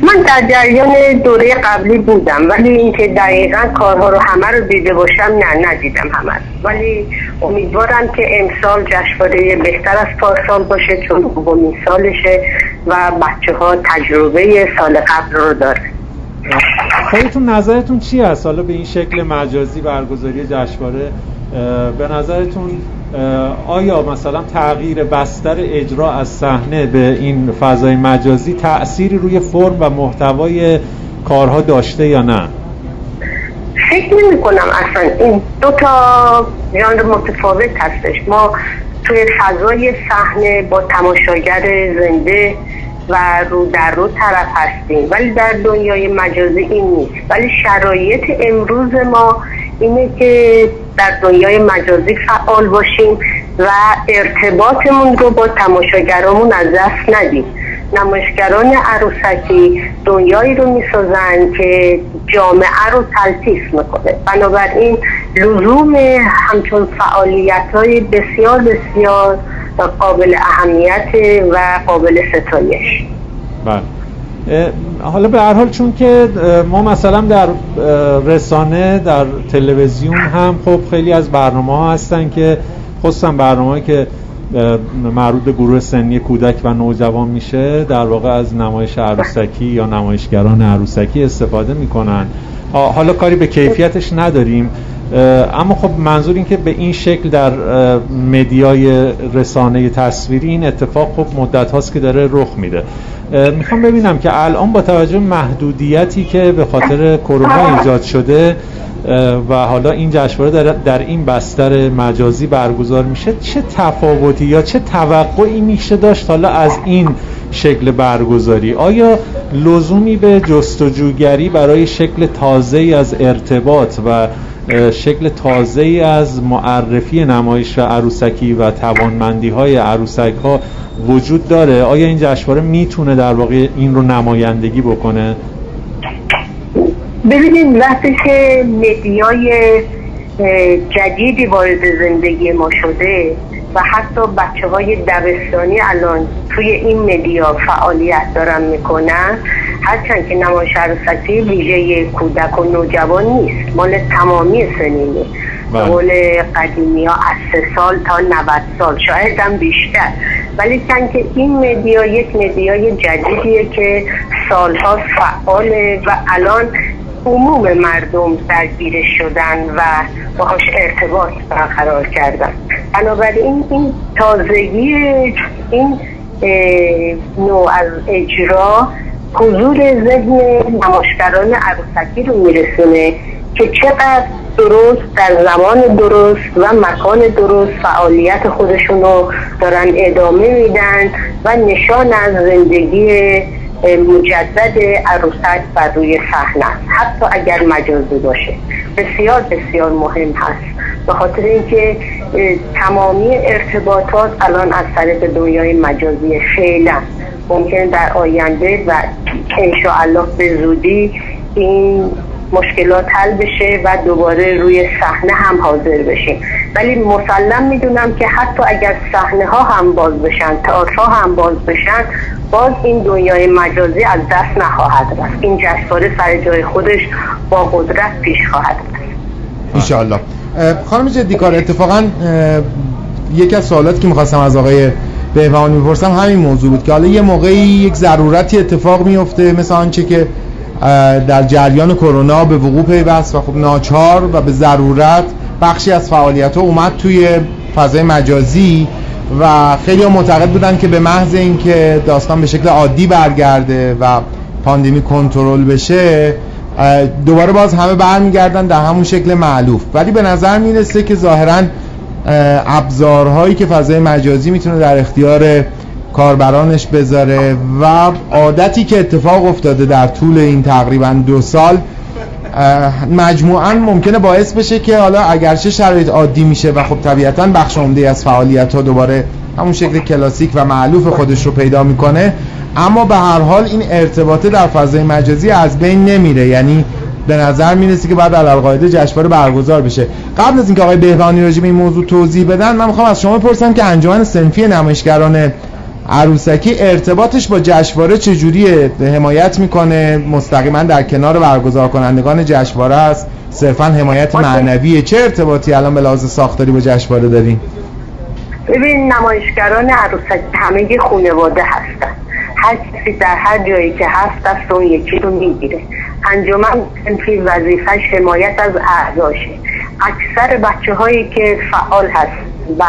من در جریان دوره قبلی بودم ولی اینکه دقیقا کارها رو همه رو دیده باشم نه ندیدم همه ولی امیدوارم که امسال جشنواره بهتر از پارسال باشه چون دومین سالشه و بچه ها تجربه سال قبل رو داره. خودتون نظرتون چی هست؟ حالا به این شکل مجازی برگزاری جشنواره به نظرتون آیا مثلا تغییر بستر اجرا از صحنه به این فضای مجازی تأثیری روی فرم و محتوای کارها داشته یا نه؟ فکر نمی کنم اصلا. این دو تا ژانر متفاوت هستش. ما توی فضای صحنه با تماشاگر زنده و رو در رو طرف هستیم. ولی در دنیای مجازی این نیست. ولی شرایط امروز ما اینه که در دنیای مجازی فعال باشیم و ارتباطمون رو با تماشاگرامون از دست ندیم. نمایشگران عروسکی دنیایی رو می‌سازن که جامعه رو تلطیف می‌کنه. بنابراین لزوم همچون فعالیت های بسیار بسیار قابل اهمیت و قابل ستایش. بله. حالا به هر حال چون که ما مثلا در رسانه در تلویزیون هم خب خیلی از برنامه ها هستن که خصوصا برنامه که مربوط به گروه سنی کودک و نوجوان میشه در واقع از نمایش عروسکی یا نمایشگران عروسکی استفاده می‌کنن. حالا کاری به کیفیتش نداریم اما خب منظور این که به این شکل در مدیای رسانه تصویری این اتفاق خب مدت هاست که داره رخ میده. می‌خوام ببینم که الان با توجه محدودیتی که به خاطر کرونا ایجاد شده و حالا این جشنواره در, در این بستر مجازی برگزار میشه. چه تفاوتی یا چه توقعی میشه داشت حالا از این شکل برگزاری؟ آیا لزومی به جستجوگری برای شکل تازه از ارتباط و شکل تازه از معرفی نمایش عروسکی و توانمندی های عروسک ها وجود داره؟ آیا این جشنواره می‌تونه در واقع این رو نمایندگی بکنه؟ ببینید وقتی که media ی جدیدی وارد زندگی ما شده و حتی بچه های دبستانی الان توی این media فعالیت دارن می‌کنن. هرچند که نمایش عروسکی ویژه کودک و نوجوان نیست مال تمامی سنینه. به قول قدیمی ها از سه سال تا 90 سال شاید هم بیشتر. ولی چند که این media یک media ی جدیدیه که سالها فعاله و الان عموم مردم درگیر شدن و باهاش ارتباط برقرار کردن. بنابراین این تازگی این نوع از اجرا حضور ذهن نماشگران عروسکی رو میرسونه که چقدر درست در زمان درست و مکان درست فعالیت خودشون رو دارن ادامه میدن و نشان از زندگی مجدد عروسک بر روی صحنه حتی اگر مجازی باشه. بسیار بسیار مهم هست. به خاطر اینکه تمامی ارتباطات الان از طریق دنیای مجازی فعلا ممکن در آینده و انشاءالله به زودی این مشکلات حل بشه و دوباره روی صحنه هم حاضر بشیم. ولی مسلم می‌دونم که حتی اگر صحنه ها هم باز بشن تئاترها هم باز بشن باز این دنیای مجازی از دست نخواهد رفت. این جشنواره سر جای خودش با قدرت پیش خواهد رفت. انشاءالله. خانم جدی کار اتفاقا یکی از سوالاتی که می‌خواستم از آقای بهبهانی می‌پرسم همین موضوع بود که حالا یه موقعی یک ضرورتی اتفاق میفته مثل آنچه که در جریان کرونا به وقوع پیوست و خب ناچار و به ضرورت بخشی از فعالیت ها اومد توی فضای مجازی و خیلی معتقد بودن که به محض اینکه داستان به شکل عادی برگرده و پاندمی کنترل بشه دوباره باز همه برمیگردن در همون شکل معلوف. ولی به نظر می‌رسه که ظاهرا ابزارهایی که فضای مجازی می‌تونه در اختیار کاربرانش بذاره و عادتی که اتفاق افتاده در طول این تقریبا دو سال مجموعا ممکنه باعث بشه که حالا اگرچه شرایط عادی میشه و خب طبیعتا بخش عمده از فعالیت ها دوباره همون شکل کلاسیک و معلوف خودش رو پیدا می‌کنه اما به هر حال این ارتباطه در فضای مجازی از بین نمیره. یعنی به نظر می‌رسه که بعد القاعده جشنواره برگزار بشه. قبل از اینکه آقای بهبانی راجع به این موضوع توضیح بدن من می‌خوام از شما بپرسم که انجمن صنفی نمایشگران عروسکی ارتباطش با جشنواره چجوریه؟ حمایت می‌کنه؟ مستقیما در کنار برگزار کنندگان جشنواره است؟ صرفا حمایت معنویه؟ چه ارتباطی الان به لحاظ ساختاری با جشنواره دارین؟ ببین نمایشگران عروسکی همه خانواده هستن. هر کسی در هر جایی که هست دست اون یکی رو می‌گیره. انجمن صنفی وظیفش حمایت از اعضاشه. اکثر بچه هایی که فعال هست و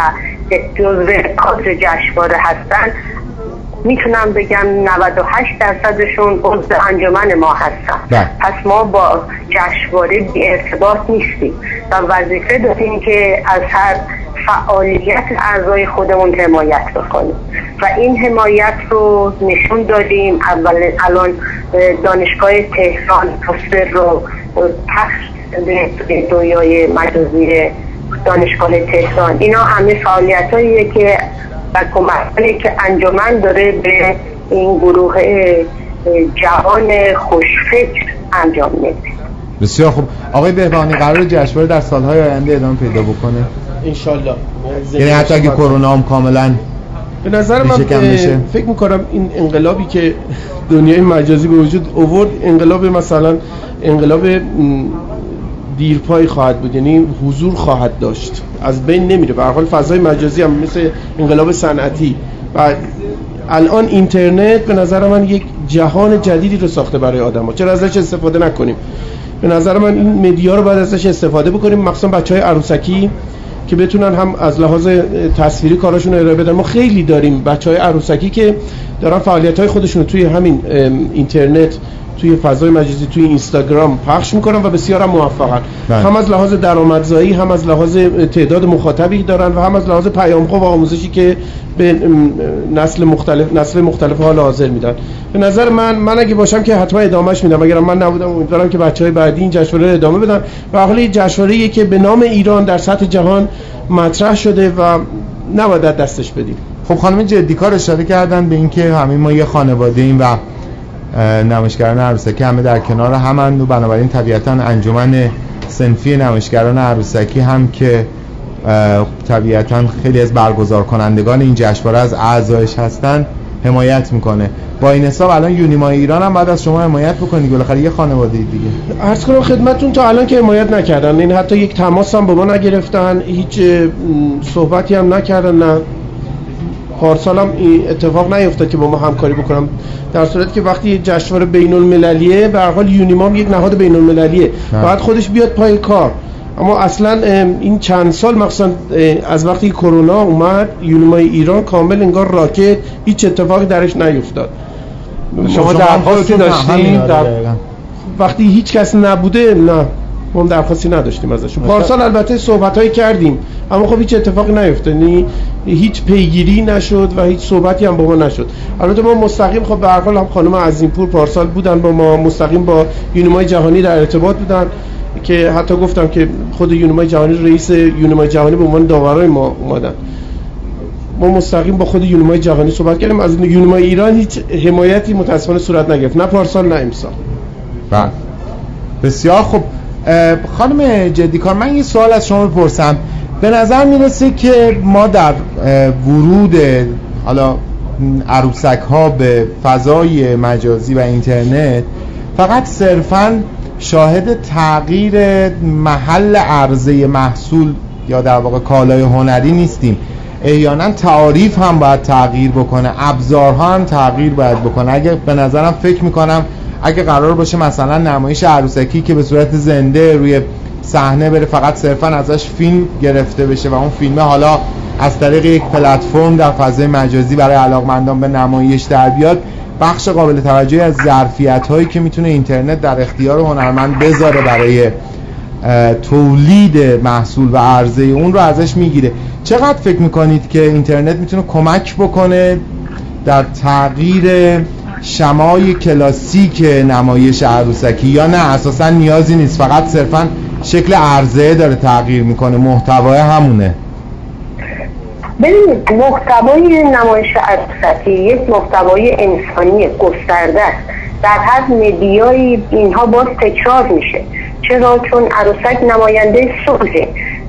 جزو کادر جشنواره هستن می‌تونم بگم 98 درصدشون عضو انجمن ما هستن. بله. پس ما با جشنواره بی ارتباط نیستیم. و وظیفه داریم که از هر فعالیت اعضای خودمون حمایت بکنیم. و این حمایت رو نشون دادیم. اول الان دانشگاه تهران پوستر رو پخش به دنیای مجازی دانشگاه تهران. اینا همه فعالیت که و کمک که انجمن داره به این گروه جوان خوشفکر انجام میده. بسیار خوب. آقای بهبانی قرار جشنواره در سالهای آینده ادامه پیدا بکنه؟ انشالله. یعنی حتی اگه کرونا هم کاملا به نظر من. فکر می‌کنم این انقلابی که دنیای مجازی به وجود اوورد انقلاب مثلا انقلاب م، دیرپای خواهد بود یعنی حضور خواهد داشت. از بین نمیره. به حال فضای مجازی هم مثل انقلاب صنعتی. و الان اینترنت به نظر من یک جهان جدیدی رو ساخته برای آدم چرا ازش استفاده نکنیم؟ به نظر من این مدیا رو باید ازش استفاده بکنیم. مخصوصا بچه های عروسکی که بتونن هم از لحاظ تصویری کاراشون ارائه بدن. ما خیلی داریم بچه های عروسکی که دارن فعالیت های خودشون رو توی همین اینترنت توی فضای مجازی توی اینستاگرام پخش می‌کنن و بسیار هم موفقن. بله. هم از لحاظ درآمدزایی هم از لحاظ تعداد مخاطبی دارن و هم از لحاظ پیام‌ها و آموزشی که به نسل مختلف نسل مختلف حال حاضر میدن. به نظر من من اگه باشم که حتما ادامهش میدم. اگرم من نبودم امیدوارم که بچهای بعدی این جشنواره رو ادامه بدن. و حالا یه جشنواره‌ایه که به نام ایران در سطح جهان مطرح شده و نباید دستش بدیم. خب خانم جدی کار اشاره کردن به اینکه همه ما یه خانواده ایم و نمایشگران عروسکی همه در کنار همند و بنابراین طبیعتا انجمن سنفی نمایشگران عروسکی هم که طبیعتا خیلی از برگزار کنندگان این جشنواره از اعضایش هستن حمایت می‌کنه. با این حساب الان یونیما ایران هم بعد از شما حمایت بکنید. بالاخره یه خانواده دیگه. عرض کنم خدمتتون تا الان که حمایت نکردن. این حتی یک تماس هم با ما نگرفتن. هیچ صحبتی هم نکردن نه. پارسال هم اتفاق نیفتاد که با ما همکاری بکنم در صورتی که وقتی یه جشنواره بین المللیه به هر حال یونیما هم یک نهاد بین المللیه. باید خودش بیاد پای کار اما اصلا این چند سال مخصوصا از وقتی کرونا اومد یونیمای ایران کامل انگار راکت هیچ اتفاقی درش نیفتاد شما درخواستی داشتین؟ در-. وقتی هیچ کس نبوده نه ما هم درخواستی نداشتیم ازش پارسال البته صحبت هایی کردیم. اما خب هیچ اتفاقی نیفتاد یعنی هیچ پیگیری نشد و هیچ صحبتی هم با ما نشد. البته ما مستقیم خب به هر حال هم خانم عظیمپور پارسال بودن با ما. مستقیم با یونیمای جهانی در ارتباط بودن که حتی گفتم که خود یونیمای جهانی رئیس یونیمای جهانی به عنوان داورای ما اومدن. ما مستقیم با خود یونیمای جهانی صحبت کردیم. از یونیمای ایران هیچ حمایتی متاسفانه صورت نگرفت. نه پارسال نه امسال. بله. بسیار خب خانم جدیکار من یه سوال از شما بپرسم. به نظر می‌رسه که ما در ورود حالا عروسک ها به فضای مجازی و اینترنت فقط صرفا شاهد تغییر محل عرضه محصول یا در واقع کالای هنری نیستیم. احیانا تعاریف هم باید تغییر بکنه ابزارها هم تغییر باید بکنه. اگه به نظرم فکر می‌کنم اگه قرار باشه مثلا نمایش عروسکی که به صورت زنده روی صحنه بره فقط صرفا ازش فیلم گرفته بشه و اون فیلم حالا از طریق یک پلتفرم در فضای مجازی برای علاقمندان به نمایش در بیاد بخش قابل توجهی از ظرفیت هایی که می‌تونه اینترنت در اختیار هنرمند بذاره برای تولید محصول و عرضه اون رو ازش می‌گیره. چقدر فکر می‌کنید که اینترنت می‌تونه کمک بکنه در تغییر شمای کلاسیک نمایش عروسکی. یا نه اساسا نیازی نیست. فقط صرفا شکل عرضه داره تغییر می‌کنه. محتوای همونه. ببینید محتوای نمایش عروسکی یک محتوای انسانی گسترده است. در هر مدیایی اینها باز تکرار میشه. چرا؟ چون عروسک نماینده صلح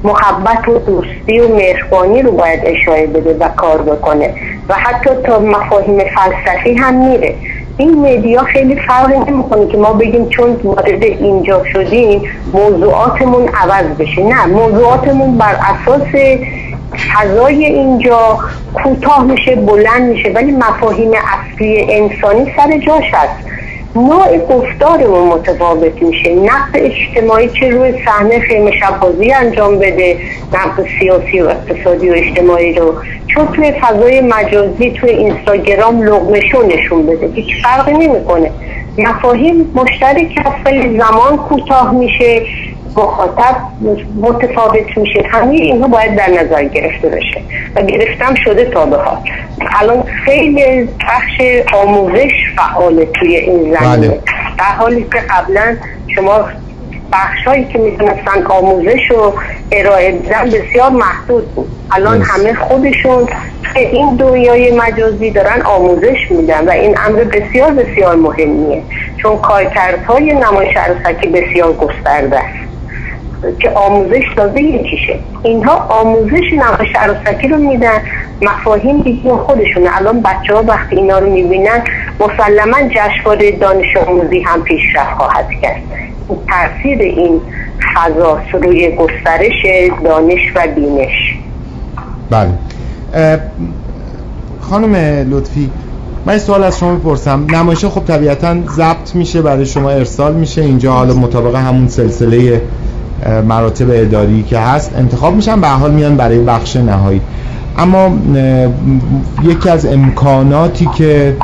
محبت و دوستی و مهربانی رو باید اشاره بده و کار بکنه. و حتی تا مفاهیم فلسفی هم میره. این مدیا خیلی فرقی نمی‌کنه که ما بگیم چون وارد اینجا شدیم موضوعاتمون عوض بشه. نه موضوعاتمون بر اساس فضای اینجا کوتاه میشه بلند میشه. ولی مفاهیم اصلی انسانی سر جاش هست. نوع گفتارمون متفاوت میشه. نقد اجتماعی چه روی صحنه خیمه شبازی انجام بده نقد سیاسی و اقتصادی و اجتماعی رو. چون توی فضای مجازی توی اینستاگرام لغمشو نشون بده. هیچ فرقی نمی‌کنه. مفاهیم مشترک هست ولی زمان کوتاه میشه. مخاطب متفاوت میشه. همه اینها باید در نظر گرفته بشه و گرفتم شده تا به حال. الان خیلی بخش آموزش فعال توی این زمینه. بله. در حالی که قبلا شما بخشهایی که می‌تونستن آموزش رو ارائه بدن بسیار محدود بود. الان همه خودشون این دنیای مجازی دارن آموزش میدن و این امر بسیار بسیار مهمیه. چون کارکردهای نمایش عروسکی بسیار گسترده است. که آموزش داده یکیشه اینها آموزش نمایش عروسکی رو میدن مفاهیم دیگه خودشونه. الان بچه ها وقتی اینا رو می‌بینن مسلما جشنواره دانش آموزی هم پیشرفت خواهد کرد. تاثیر این فضا روی گسترش دانش و بینش. بله. خانم لطفی من سوال از شما بپرسم. نمایش خب طبیعتا ضبط میشه برای شما ارسال میشه. اینجا حالا مطابق همون سلسله مراتب اداری که هست انتخاب میشن به حال میان برای بخش نهایی. اما یکی از امکاناتی که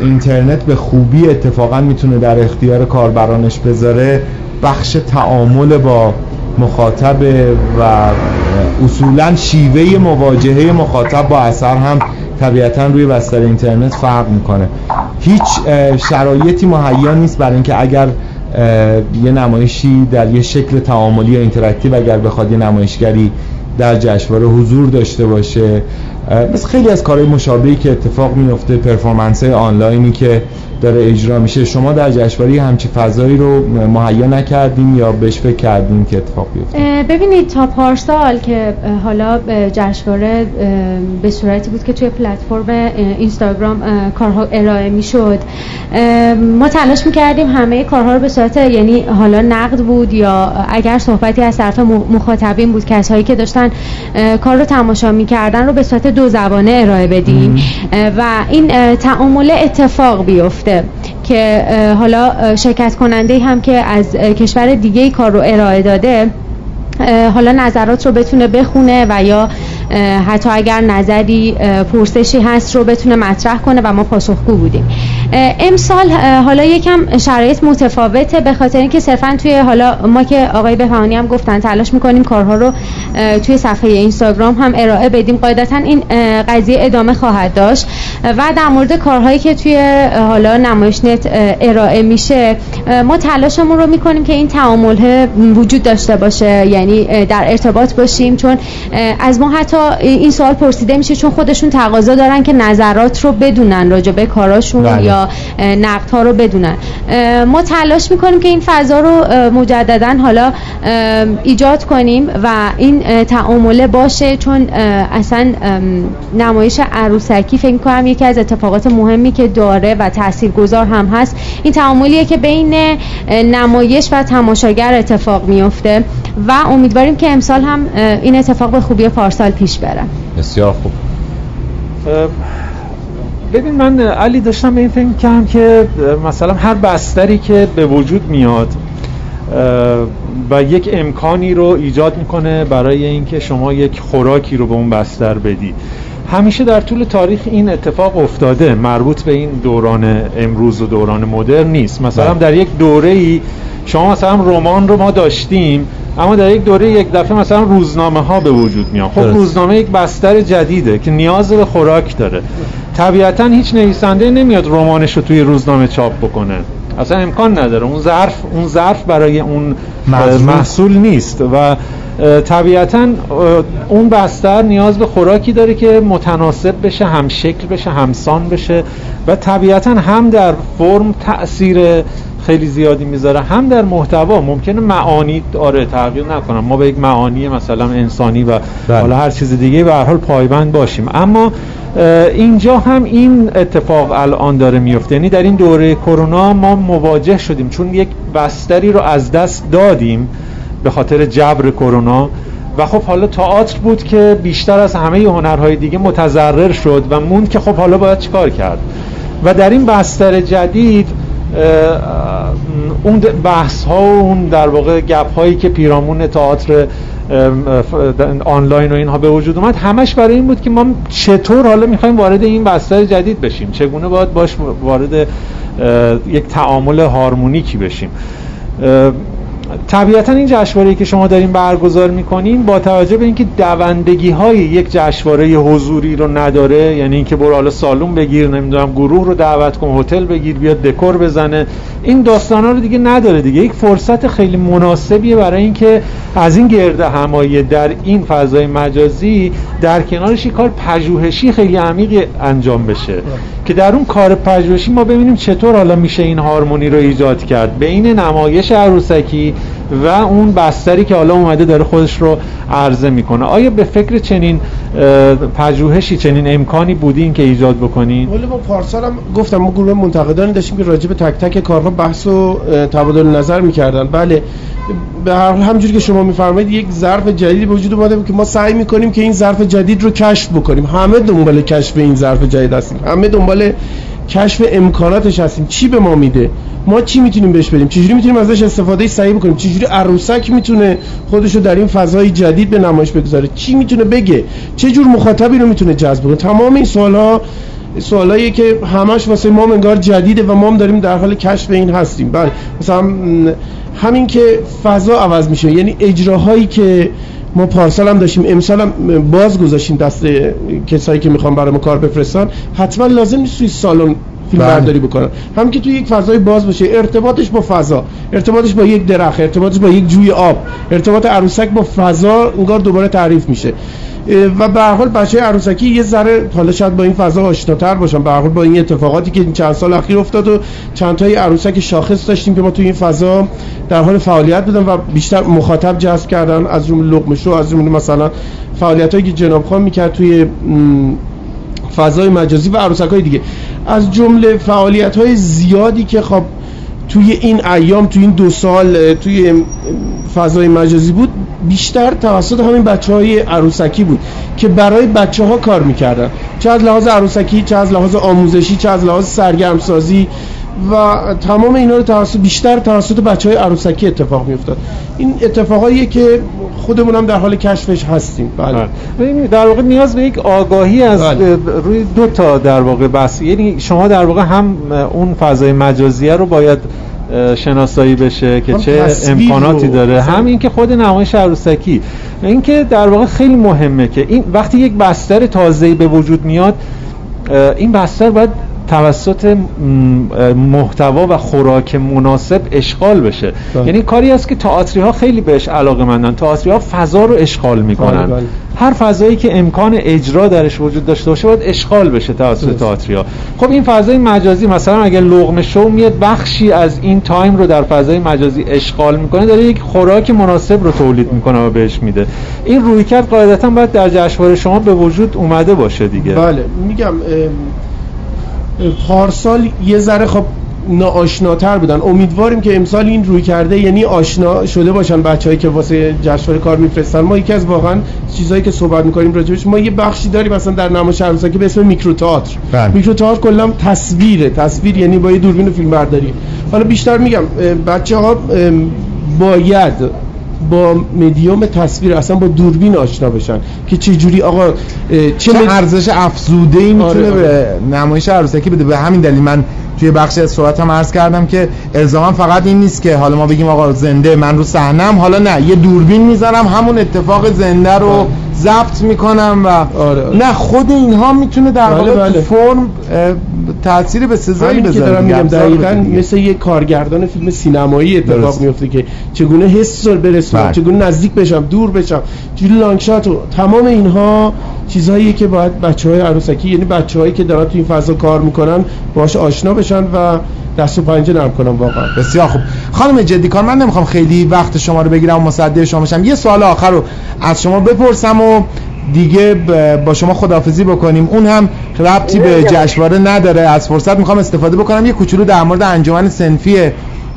اینترنت به خوبی اتفاقا می‌تونه در اختیار کاربرانش بذاره بخش تعامل با مخاطب و اصولا شیوه مواجهه مخاطب با اثر هم طبیعتا روی بستر اینترنت فرق می‌کنه. هیچ شرایطی مهیا نیست برای اینکه اگر یه نمایشی در یه شکل تعاملی یا interactive اگر بخواد یه نمایشگری در جشنواره حضور داشته باشه. مثل خیلی از کارهای مشابهی که اتفاق میفته performance آنلاینی که داره اجرا میشه. شما در جشنواره همچی فضایی رو مهیا نکردیم یا بهش فکر کردیم که اتفاق بیفته؟ ببینید تا پارسال که حالا جشنواره به صورتی بود که توی پلتفرم اینستاگرام کارها ارائه می‌شد. ما تلاش می‌کردیم همه کارها رو به صورت یعنی حالا نقد بود یا اگر صحبتی از طرف مخاطبین بود کسایی که داشتن کار رو تماشا می‌کردن رو به صورت دو زبانه ارائه بدیم. و این تعامل اتفاق بیفته. که حالا شرکت کننده هم که از کشور دیگه کار رو ارائه داده حالا نظرات رو بتونه بخونه و یا حتی اگر نظری پرسشی هست رو بتونه مطرح کنه و ما پاسخگو بودیم. امسال حالا یکم شرایط متفاوته به خاطر اینکه صرفا توی حالا ما که آقای بهانی هم گفتن تلاش می‌کنیم کارها رو توی صفحه اینستاگرام هم ارائه بدیم. قاعدتا این قضیه ادامه خواهد داشت و در مورد کارهایی که توی حالا نمایش نت ارائه میشه ما تلاشمون رو می‌کنیم که این تعامل وجود داشته باشه یعنی در ارتباط باشیم. چون از ما حتی اینجا این سوال پرسیده میشه چون خودشون تقاضا دارن که نظرات رو بدونن راجع به کاراشون بله. یا نقد ها رو بدونن ما تلاش می‌کنیم که این فضا رو مجددا حالا ایجاد کنیم و این تعامله باشه چون اصلا نمایش عروسکی فکر کنم یکی از اتفاقات مهمی که داره و تاثیرگذار هم هست این تعاملیه که بین نمایش و تماشاگر اتفاق میفته و امیدواریم که امسال هم این اتفاق به خوبی پارسال پیش بره بسیار خوب. ببین من علی داشتم به این فکر کردم که مثلا هر بستری که به وجود میاد و یک امکانی رو ایجاد می‌کنه برای اینکه شما یک خوراکی رو به اون بستر بدی. همیشه در طول تاریخ این اتفاق افتاده. مربوط به این دوران امروز و دوران مدرن نیست. مثلا در یک دوره ای شما مثلا رمان رو ما داشتیم. اما در یک دوره یک دفعه مثلا روزنامه ها به وجود میان. خب روزنامه یک بستر جدیده که نیاز به خوراک داره. طبیعتا هیچ نویسنده نمیاد رمانش رو توی روزنامه چاپ بکنه. اصلا امکان نداره. اون ظرف اون ظرف برای اون محصول. نیست. و طبیعتا اون بستر نیاز به خوراکی داره که متناسب بشه هم شکل بشه همسان بشه. و طبیعتا هم در فرم تاثیر خیلی زیادی می‌ذاره. هم در محتوا ممکنه معانی آره تغییر نکنم. ما به یک معانی مثلا انسانی و بله. حالا هر چیز دیگه به هر حال پایبند باشیم. اما اینجا هم این اتفاق الان داره میفته یعنی در این دوره کرونا ما مواجه شدیم. چون یک بستری رو از دست دادیم به خاطر جبر کرونا. و خب حالا تئاتر بود که بیشتر از همه هنرهای دیگه متضرر شد و موند که خب حالا باید چیکار کرد. و در این بستر جدید اون بحث ها و اون در واقع گپ هایی که پیرامون تئاتر آنلاین و اینها به وجود اومد همش برای این بود که ما چطور حالا می‌خوایم وارد این بستر جدید بشیم. چگونه باید باش وارد یک تعامل هارمونیکی بشیم. طبیعتا این جشنواره که شما دارین برگزار می‌کنین با توجه به اینکه دوندگی های یک جشنواره حضوری رو نداره یعنی اینکه برو حالا سالون بگیر نمی‌دونم گروه رو دعوت کن هتل بگیر بیاد دکور بزنه این داستانا رو دیگه نداره دیگه. یک فرصت خیلی مناسبیه برای اینکه از این گرد همایی در این فضای مجازی در کنارش کار پژوهشی خیلی عمیقی انجام بشه. که در اون کار پژوهشی ما ببینیم چطور حالا میشه این هارمونی رو ایجاد کرد. بین نمایش عروسکی و اون بستری که حالا اومده داره خودش رو عرضه می‌کنه. آیا به فکر چنین پژوهشی چنین امکانی بودین که ایجاد بکنین ولی ما پارسال هم گفتم ما گروه منتقدانی داشتیم که راجع به تک تک کارها بحث و تبادل نظر می‌کردن. بله به هر همجوری که شما میفرمایید یک ظرف جدیدی به وجود اومده که ما سعی می‌کنیم که این ظرف جدید رو کشف بکنیم. همه دنبال کشف این ظرف جدید هستیم. همه دنبال کشف امکاناتش هستیم. چی به ما میده؟ ما چی می‌تونیم بهش بدیم؟ چجوری می‌تونیم ازش استفاده صحیح بکنیم؟ چجوری عروسک می‌تونه خودش رو در این فضای جدید به نمایش بگذاره؟ چی می‌تونه بگه؟ چه جور مخاطبی رو می‌تونه جذب کنه تمام این سوالها سوالایی که همش واسه ما انگار جدیده و ما هم داریم در حال کشف این هستیم. بله. مثلا همین که فضا عوض میشه. یعنی اجراهایی که ما پارسال هم داشتیم امسال هم باز گذاشتیم دست کسایی که می‌خوان برای ما کار بفرستان حتما لازم نیست توی سالن فیلم بله. برداری بکنن هم که توی یک فضای باز باشه ارتباطش با فضا ارتباطش با یک درخت ارتباطش با یک جوی آب ارتباط عروسک با فضا انگار دوباره تعریف میشه و به هر حال بچه عروسکی یه ذره حالا شاید با این فضا آشناتر باشن به هر حال با این اتفاقاتی که این چند سال اخیر افتاد و چند تای عروسک شاخص داشتیم که ما توی این فضا در حال فعالیت بودن و بیشتر مخاطب جذب کردن از جمله لقمه شو از جمله مثلا فعالیتایی که جناب خان می‌کرد توی فضای مجازی و عروسک های دیگه. از جمله فعالیت های زیادی که خب توی این ایام توی این دو سال توی فضای مجازی بود بیشتر توسط همین بچه های عروسکی بود که برای بچه ها کار می‌کردن. چه از لحاظ عروسکی چه از لحاظ آموزشی چه از لحاظ سرگرمسازی و تمام اینا رو توسط بیشتر توسط بچه های عروسکی اتفاق میافتاد. این اتفاقاییه که خودمون هم در حال کشفش هستیم. بله. ببینید، در واقع نیاز به یک آگاهی از بله. روی دو تا در واقع بحث. یعنی شما در واقع هم اون فضای مجازیه رو باید شناسایی بشه که هم چه امکاناتی داره. هم این که خود نمایش عروسکی. اینکه در واقع خیلی مهمه که این وقتی یک بستر تازه‌ای به وجود میاد این بستر باید توسط محتوا و خوراک مناسب اشغال بشه بله. یعنی کاری است که تئاتری ها خیلی بهش علاقه مندن تئاتری ها فضا رو اشغال می‌کنن بله، بله. هر فضایی که امکان اجرا درش وجود داشته باشه باید اشغال بشه توسط. تئاتری ها خب این فضای مجازی مثلا اگر لقمه شو میاد بخشی از این تایم رو در فضای مجازی اشغال می‌کنه داره یک خوراک مناسب رو تولید می‌کنه و بهش میده این رویکرد قاعدتا باید در جشنواره شما به وجود اومده باشه دیگه بله میگم پارسال یه ذره خب ناآشناتر بودن. امیدواریم که امسال این رویکرده یعنی آشنا شده باشن بچههایی که واسه جشنواره کار میفرستن. ما یکی از واقعا چیزایی که صحبت می‌کنیم راجبش ما یه بخشی داریم مثلا در نمایش عروسکی به اسم میکرو تئاتر بله. میکرو تئاتر کلا تصویره تصویر یعنی با یه دوربین فیلم برداری حالا بیشتر میگم بچه ها باید با مدیوم تصویر اصلا با دوربین آشنا بشن که چه جوری آقا چه ارزش افزوده ای می‌تونه آره، به نمایش عروسکی بده؟ به همین دلیل من توی بخشی از صحبتم عرض کردم که الزاما فقط این نیست که حالا ما بگیم آقا زنده من رو صحنم حالا نه یه دوربین می‌ذارم همون اتفاق زنده رو ضبط می‌کنم و آره، آره. نه خود اینها می‌تونه در بله، واقع بله. تو فرم تاثیر به سزایی همین که دارم میگم دقیقا. مثل یه کارگردان فیلم سینمایی اتفاق. میفته که چگونه حس رو برسونم بله. چگونه نزدیک بشم دور بشم چجوری لانگ شات و تمام اینها چیزهاییه که باید بچه های عروسکی یعنی بچه هایی که دارن تو این فضا کار می‌کنن باش آشنا بشن و دست و پنجه نرم کنن واقعا. بسیار خوب. خانم جدی کار من نمی‌خوام خیلی وقت شما رو بگیرم و مصدق شما بشم. یه سوال آخر رو از شما بپرسم و دیگه با شما خداحافظی بکنیم. اون هم ربطی به جشنواره نداره. از فرصت می‌خوام استفاده بکنم. یه کوچولو در مورد انجمن سنفی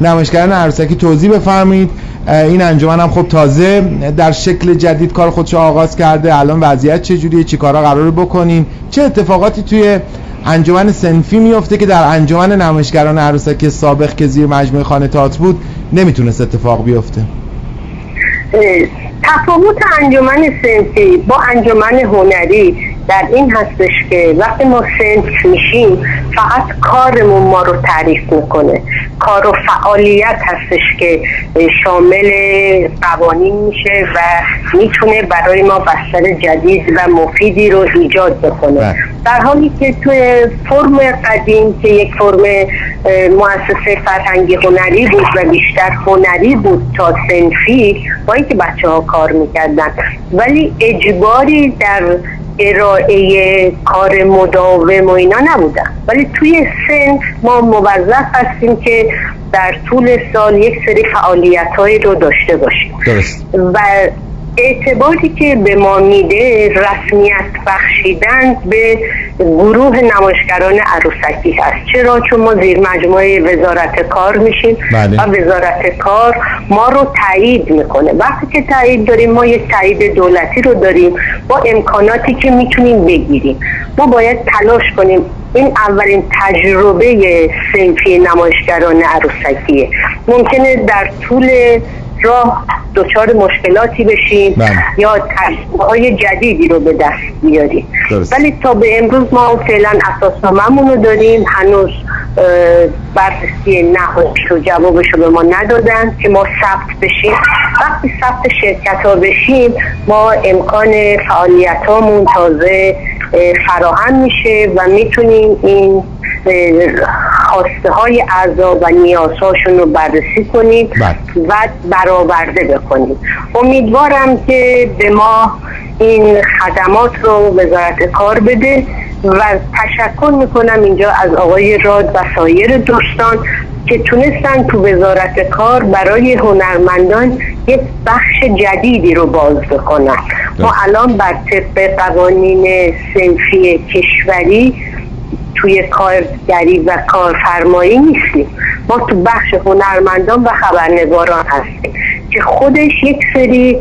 نمایشگران عروسکی توضیح بفرمایید. این انجمن هم خب تازه در شکل جدید کار خودش آغاز کرده. الان وضعیت چجوریه؟ چی کارا قراره بکنیم؟ چه اتفاقاتی توی انجمن سنفی میفته که در انجمن نمایشگران عروسکی سابق که زیر مجموعه خانه تئاتر بود نمی‌تونست اتفاق بیفته؟ تفاوت انجمن سنفی با انجمن هنری در این هستش که وقتی ما سنف میشیم فقط کارمون ما رو تعریف می‌کنه. کار و فعالیت هستش که شامل قوانین میشه و می‌تونه برای ما بستر جدید و مفیدی رو ایجاد بکنه. بله. در حالی که توی فرم قدیم که یک فرم مؤسسه فرهنگی هنری بود و بیشتر هنری بود تا سنفی با اینکه بچه ها کار می‌کردن. ولی اجباری در ارائه کار مداوم و اینا نبودن. ولی توی سنف ما موظف هستیم که در طول سال یک سری فعالیت رو داشته باشیم. درست. و اعتباری که به ما میده رسمیت بخشیدن به گروه نمایشگران عروسکی هست. چرا؟ چون ما زیر مجموعه وزارت کار میشیم بله. و وزارت کار ما رو تایید می‌کنه. وقتی که تایید داریم ما یک تایید دولتی رو داریم. با امکاناتی که می‌تونیم بگیریم. ما باید تلاش کنیم. این اولین تجربه سنفی نمایشگران عروسکیه. ممکنه در طول راه دچار مشکلاتی بشیم بله. یا تجربه های جدیدی رو به دست بیاریم درست. ولی تا به امروز ما فعلا اساسنامه‌مون رو داریم هنوز بررسی نهاییش رو جوابش رو به ما ندادن که ما ثبت بشیم وقتی ثبت شرکت ها بشیم ما امکان فعالیت هامون تازه اه، فراهم میشه و می‌تونیم این خواسته های اعضا و نیازهاشون رو بررسی کنیم بله. و برآورده بکنیم امیدوارم که به ما این خدمات رو وزارت کار بده و تشکر می‌کنم اینجا از آقای راد و سایر دوستان که تونستن تو وزارت کار برای هنرمندان یک بخش جدیدی رو باز بکنن. ما الان بر طبق قوانین سنفی کشوری توی کارگری و کارفرمایی نیستیم. ما تو بخش هنرمندان و خبرنگاران هستیم که خودش یک سری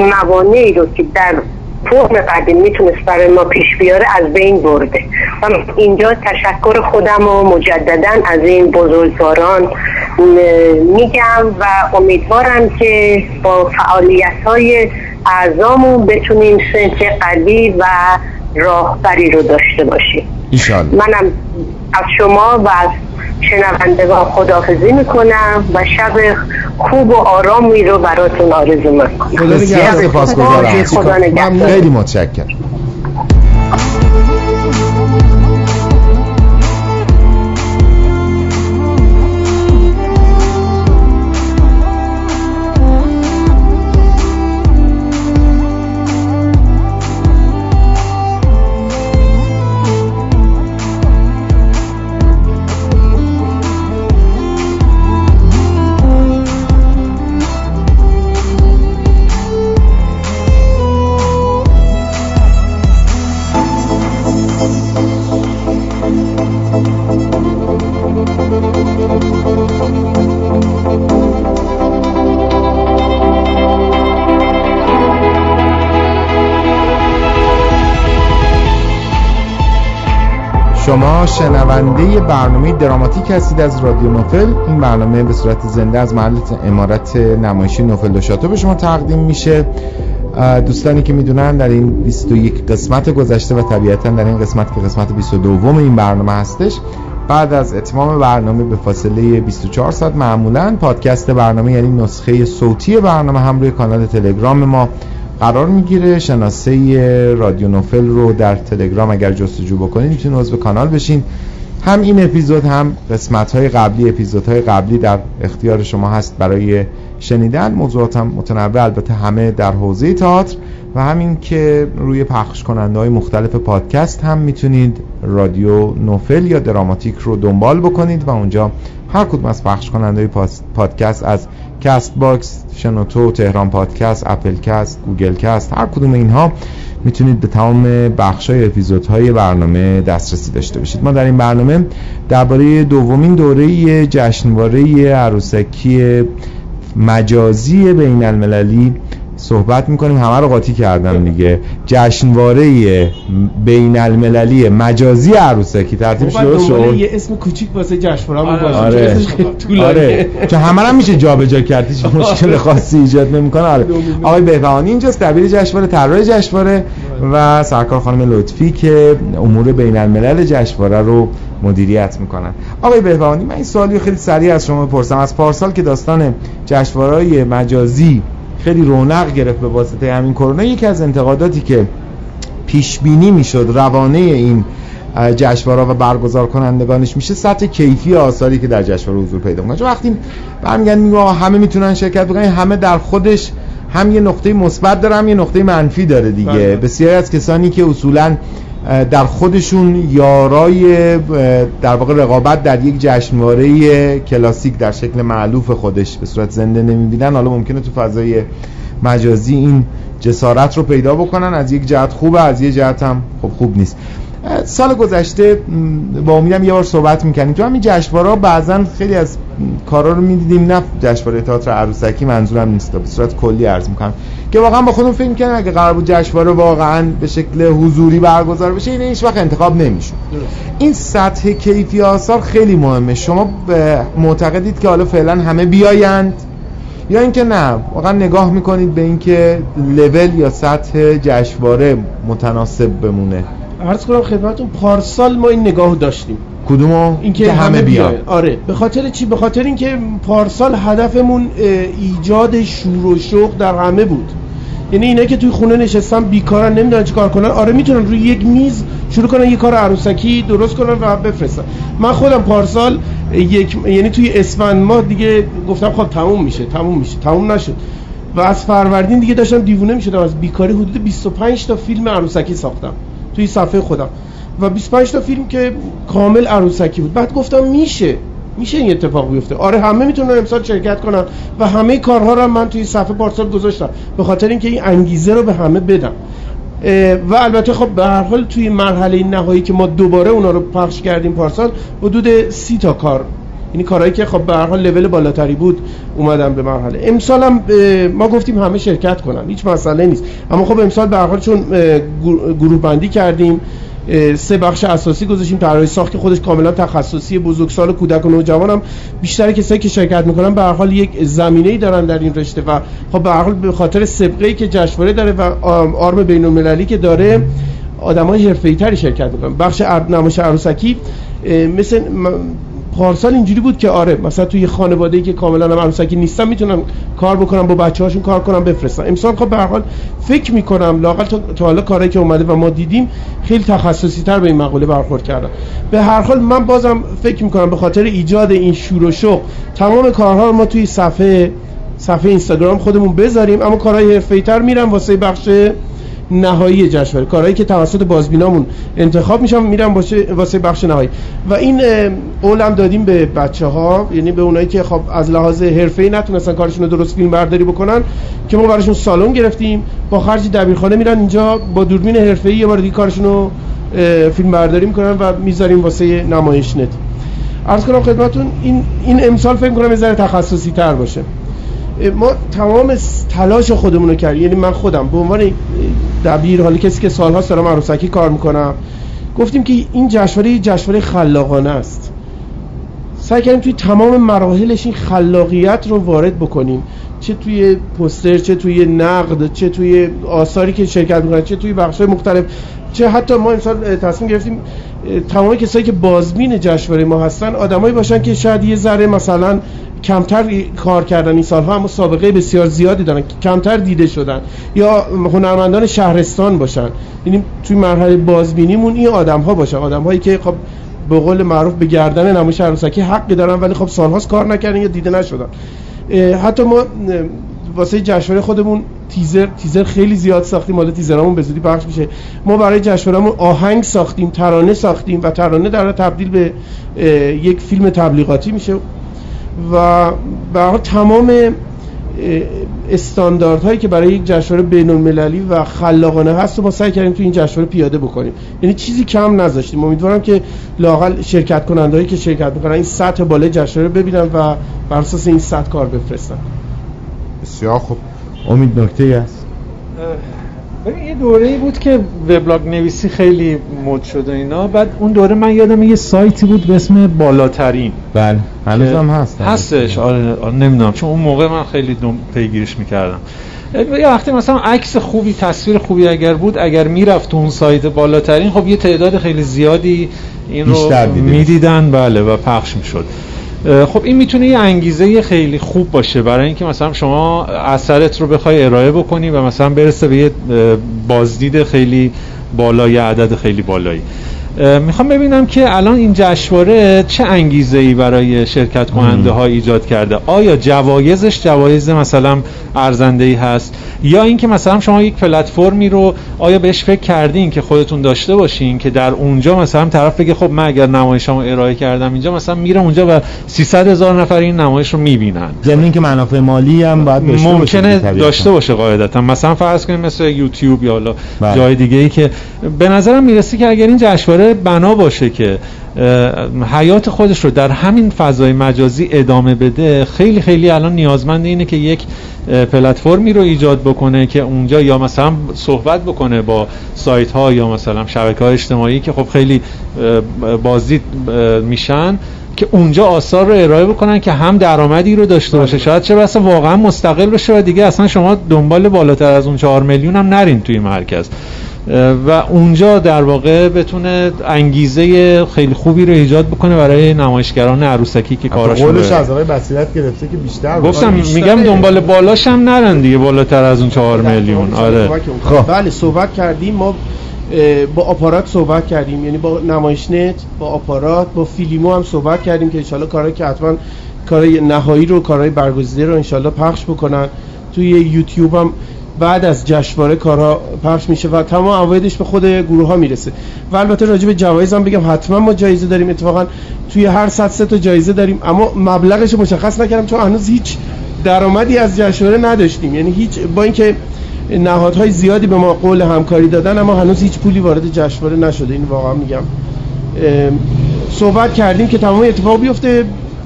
موانعی رو که در فرم قدیم می‌تونست برای ما پیش بیاره از بین برده. و اینجا تشکر خودم و مجددا از این بزرگواران میگم و امیدوارم که با فعالیت های اعضامون بتونیم سنف قوی و راهبری رو داشته باشیم ایشالله منم از شما و از شنوندگان خداحافظی می‌کنم و شب خوب و آرامی رو براتون آرزو می‌کنم خدا نگهدار. خدا نگهدار. خیلی متشکرم شما شنونده برنامه دراماتیک هستید از رادیو نوفل. این برنامه به صورت زنده از محل امارت نمایشی نوفل دو شاتو به شما تقدیم میشه. دوستانی که می‌دونن در این 21 قسمت گذشته و طبیعتا در این قسمت که قسمت 22 این برنامه هستش بعد از اتمام برنامه به فاصله 24 ساعت معمولا پادکست برنامه یعنی نسخه صوتی برنامه هم روی کانال تلگرام ما قرار می‌گیره. شناسه رادیو نوفل رو در تلگرام اگر جستجو بکنید می‌تونید عضو کانال بشین. هم این اپیزود هم قسمت های قبلی اپیزودهای قبلی در اختیار شما هست برای شنیدن. موضوعات هم متنوع البته همه در حوزه تئاتر. و همین که روی پخش کننده های مختلف پادکست هم می‌تونید رادیو نوفل یا دراماتیک رو دنبال بکنید و اونجا هر کدوم از پخش کننده های پادکست از Castbox شنوتو تهران پادکست Apple Cast Google Cast هر کدوم اینها می‌تونید به تمام بخشای اپیزودهای برنامه دسترسی داشته باشید. ما در این برنامه درباره دومین دوره جشنواره عروسکی مجازی بین المللی صحبت می‌کنیم همه رو قاطی کردم دیگه. جشنواره بین المللی مجازی عروسکی ترتیب خب شده شد. یه اسم کوچیک واسه جشنواره آره. آره. آره. چون همه هم میشه جابجا کرد هیچ مشکل خاصی ایجاد نمی‌کنه. آره. آقای بهبهانی اینجاست دبیر جشنواره طراح جشنواره و سرکار خانم لطفی که امور بین الملل جشنواره رو مدیریت می‌کنن. آقای بهبهانی من این سوالی خیلی سریع از شما بپرسم. از پارسال که داستان جشنواره مجازی خیلی رونق گرفت به واسطه همین کرونا. یکی از انتقاداتی که پیش بینی می‌شد روانه این جشنواره و برگزار کنندگانش میشه سطح کیفی آثاری که در جشنواره حضور پیدا می‌کنه. وقتی برمیگردن میگه همه می‌تونن شرکت بکنن همه در خودش هم یه نقطه مثبت داره هم یه نقطه منفی داره دیگه. بله. بسیاری از کسانی که اصولا در خودشون یارای در واقع رقابت در یک جشنواره کلاسیک در شکل معلوف خودش به صورت زنده نمی‌بینن. حالا ممکنه تو فضای مجازی این جسارت رو پیدا بکنن. از یک جهت خوبه از یک جهت هم خب خوب نیست. سال گذشته با امیدم یه بار صحبت می‌کنیم تو همین جشنواره بعضا خیلی از کارا رو می‌دیدیم. نه جشنواره تئاتر عروسکی منظورم نیست. به صورت کلی عرض می‌کنم. که واقعا با خودم فکر می‌کنم اگه قرار بود جشنواره واقعا به شکل حضوری برگزار بشه این هیچ وقت انتخاب نمیشه این سطح کیفی آثار خیلی مهمه. شما معتقدید که حالا فعلا همه بیایند؟ یا اینکه نه؟ واقعا نگاه می‌کنید به اینکه لول یا سطح جشنواره متناسب بمونه. عرض کنم خدمتتون پارسال ما این نگاه داشتیم. کدومو؟ اینکه همه بیان. آره. به خاطر چی؟ به خاطر اینکه پارسال هدفمون ایجاد شور و شوق در همه بود. یعنی اینا که توی خونه نشستن بیکارن نمی‌دونن چی کار کنن آره می‌تونن روی یک میز شروع کنن یه کار عروسکی درست کنن و بفرستن. من خودم پارسال یک یعنی توی اسفند ماه دیگه گفتم خب تموم میشه تموم میشه تموم نشد. و از فروردین دیگه داشتم دیوونه می‌شدم از بیکاری حدود 25 تا فیلم عروسکی ساختم. توی صفحه خودم. و 25 تا فیلم که کامل عروسکی بود. بعد گفتم میشه. میشه این اتفاق بیفته. آره همه می‌تونن امسال شرکت کنن و همه کارها رو من توی صفحه پارسال گذاشتم. به خاطر اینکه این انگیزه رو به همه بدم. و البته خب به هر حال توی مرحله نهایی که ما دوباره اونا رو پخش کردیم پارسال حدود سی تا کار یعنی کارهایی که خب به هر حال لول بالاتری بود اومدن به مرحله. امسال هم ما گفتیم همه شرکت کنن هیچ مسئله نیست. اما خب امسال به هر حال چون گروه بندی کردیم سه بخش اساسی گذاشتیم طراحی ساخت که خودش کاملا تخصصی بزرگسال کودک و نوجوان هم. بیشتر کسایی که شرکت می‌کنن به هر حال یک زمینه‌ای دارن در این رشته و خب به هر حال به خاطر سابقه‌ای که جشنواره داره و آرم بین‌المللی که داره آدمای حرفه‌ای‌تری شرکت می‌کنن. بخش نمایش عروسکی مثل پارسال اینجوری بود که آره مثلا توی خانواده‌ای که کاملا هم عروسکی نیستن می‌تونن کار بکنن با بچه‌هاشون کار کنن بفرستن. امسال خب به هر حال فکر می‌کنم لاقل تا حالا کاری که اومده و ما دیدیم خیلی تخصصی تر به این مقوله برخورد کردن. به هر حال من بازم فکر می‌کنم به خاطر ایجاد این شور و شوق تمام کارها رو ما توی صفحه صفحه اینستاگرام خودمون بذاریم اما کارهای حرفه‌ای‌تر میرن واسه بخش نهایی جشنواره. کارهایی که توسط بازبینامون انتخاب میشن میرن واسه بخش نهایی. و این قولم دادیم به بچه ها یعنی به اونایی که خب از لحاظ حرفه‌ای نتونستن کارشون رو درست فیلم برداری بکنن که ما براشون سالن گرفتیم با خرج دبیرخانه میرن اینجا با دوربین حرفه‌ای یه بار دیگه کارشون رو فیلم برداری می‌کنن و می‌ذاریم واسه نمایش نت. عرض کنم خدمتتون این این امسال فکر کنم یه ذره تخصصی تر باشه. ما تمام تلاش خودمون رو کردیم. یعنی من خودم به عنوان دبیر حالا کسی که سالها دارم عروسکی کار می‌کنم گفتیم که این جشنواره جشنواره خلاقانه است. سعی کردیم توی تمام مراحلش این خلاقیت رو وارد بکنیم. چه توی پوستر چه توی نقد چه توی آثاری که شرکت می‌کنن چه توی بخش‌های مختلف. چه حتی ما امسال تصمیم گرفتیم تمام کسایی که بازبین جشنواره ما هستن آدمایی باشن که شاید یه ذره مثلا کمتر کار کردن این سالها اما سابقه بسیار زیادی دارن. کمتر دیده شدن. یا هنرمندان شهرستان باشن. یعنی توی مرحله بازبینیمون این آدم ها باشن. آدم هایی که خب به قول معروف به گردن نمایش عروسکی حقی دارن ولی خب سالهاست کار نکردن یا دیده نشدن. حتی ما واسه جشنواره خودمون تیزر تیزر خیلی زیاد ساختیم. حالا تیزرامون به زودی پخش میشه. ما برای جشنوارهمون آهنگ ساختیم ترانه ساختیم و ترانه در تبدیل به یک فیلم تبلیغاتی میشه. و به تمام استانداردهایی که برای یک جشنواره بین المللی و خلاقانه هست و ما سعی کردیم تو این جشنواره پیاده بکنیم. یعنی چیزی کم نذاشتیم. امیدوارم که لاقل شرکت کنندهایی که شرکت می‌کنن این سطح بالای جشنواره ببینن و بر اساس این سطح کار بفرستن. بسیار خوب. امید نکته است ببین یه دوره بود که وبلاگ نویسی خیلی مد شده اینا. بعد اون دوره من یادم یه سایتی بود به اسم بالاترین. بله هنوزم هست هستش آره, آره نمی‌دونم. چون اون موقع من خیلی پیگیرش می‌کردم. یه وقتی مثلا عکس خوبی تصویر خوبی اگر بود اگر می‌رفت اون سایت بالاترین خب یه تعداد خیلی زیادی این رو می‌دیدن. بله و پخش می‌شد. خب این می‌تونه یه انگیزه خیلی خوب باشه برای اینکه مثلا شما اثرت رو بخوای ارائه بکنی و مثلا برسه به یه بازدید خیلی بالای عدد خیلی بالایی. می‌خوام ببینم که الان این جشنواره چه انگیزه ای برای شرکت کننده ها ایجاد کرده؟ آیا جوایزش جوایز مثلا ارزنده ای هست؟ یا اینکه مثلا شما یک پلتفرمی رو آیا بهش فکر کردین که خودتون داشته باشین که در اونجا مثلا طرف بگه خب من اگر نمایشمو ارائه کردم اینجا مثلا میره اونجا و 300 هزار نفر این نمایش رو می‌بینن. ضمن که منافع مالی هم باید ممکنه داشته باشه قاعدتا. مثلا فرض کنیم مثل یوتیوب یا حالا بله. جای دیگه ای که به نظرم می‌رسه که اگر این جشنواره بنا باشه که حیات خودش رو در همین فضای مجازی ادامه بده. خیلی خیلی الان نیازمند اینه که یک پلتفرمی رو ایجاد بکنه که اونجا یا مثلا صحبت بکنه با سایت ها یا مثلا شبکه های اجتماعی که خب خیلی بازدید میشن که اونجا آثار رو ارائه بکنن که هم درآمدی رو داشته باشه. شاید چه بسا واقعا مستقل بشه و دیگه اصلا شما دنبال بالاتر از اون 4 میلیون هم نرین توی مرکز. و اونجا در واقع بتونه انگیزه خیلی خوبی رو ایجاد بکنه برای نمایشگران عروسکی که کاراشون قولش از آقای بصیرت گرفته که بیشتر گفتم میگم دنبال بالاش هم نرن دیگه بالاتر از اون 4 میلیون. آره. خب. بله صحبت کردیم. ما با آپارات صحبت کردیم. یعنی با نمایش نت با آپارات با فیلیمو هم صحبت کردیم که انشالله کارهایی که حتما کارهای نهایی رو کارهای برگزیده رو انشالله پخش بکنن. توی یوتیوب هم بعد از جشنواره کارها پخش میشه و تمام عوایدش به خود گروه ها می‌رسه. و البته راجع به جوایز هم بگم حتما ما جایزه داریم. اتفاقا توی هر صد سه تا جایزه داریم. اما مبلغش مشخص نکردم چون هنوز هیچ درآمدی از جشنواره نداشتیم. یعنی هیچ با اینکه نهادهای زیادی به ما قول همکاری دادن اما هنوز هیچ پولی وارد جشنواره نشده. این واقعا میگم. صحبت کردیم که تمام اتفاق بیفته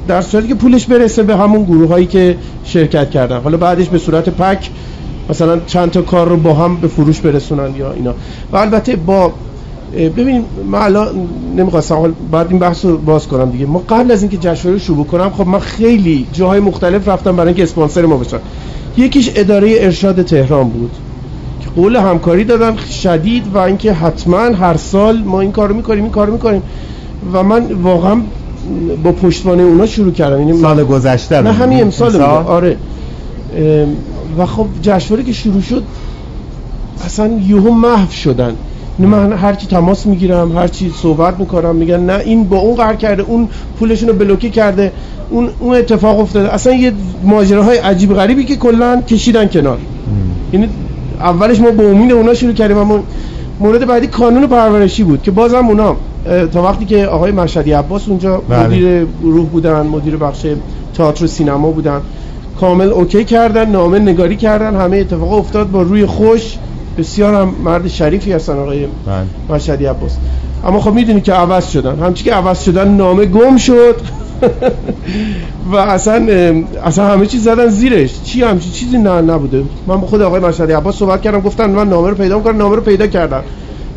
در صورتی که پولش برسه به همون گروه هایی که شرکت کردن. حالا بعدش به صورت پک مثلا چند تا کار رو با هم به فروش برسونن یا اینا. و البته با ببینیم من الان نمی‌خواستم بعد این بحث رو باز کنم دیگه. ما قبل از اینکه جشنواره رو شروع کنم خب من خیلی جاهای مختلف رفتم برای اینکه اسپانسر ما بشن. یکیش اداره ارشاد تهران بود که قول همکاری دادن شدید و اینکه حتما هر سال ما این کارو می‌کنیم این کارو می‌کنیم. و من واقعا با پشتوانه اونا شروع کردم. یعنی سال گذشته نه همین امسال آره. و خب جشنواره که شروع شد اصلا یهو محو شدن. من هرچی تماس می‌گیرم هرچی صحبت می‌کنم میگن نه این با اون قرار کرده اون پولشون رو بلوکه کرده اون اون اتفاق افتاده. اصلا یه ماجراهای عجیب غریبی که کلا کشیدن کنار. یعنی اولش ما با امید اونا شروع کردیم اما مورد بعدی کانون پرورشی بود که بازم اونا تا وقتی که آقای مشهدی عباس اونجا بله. مدیر گروه بودن مدیر بخش تئاتر و سینما بودن. کامل اوکی کردن نامه نگاری کردن همه اتفاق افتاد با روی خوش. بسیار هم مرد شریفی هستن آقای بله. مشهدی عباس. اما خب می‌دونی که عوض شدن. همچی که عوض شدن نامه گم شد. و اصلا اصلا همه چیز زدن زیرش. چی همچی چیزی نه نبوده. من با خود آقای مشهدی عباس صحبت کردم گفتن من نامه رو پیدا می‌کنم نامه رو پیدا کردم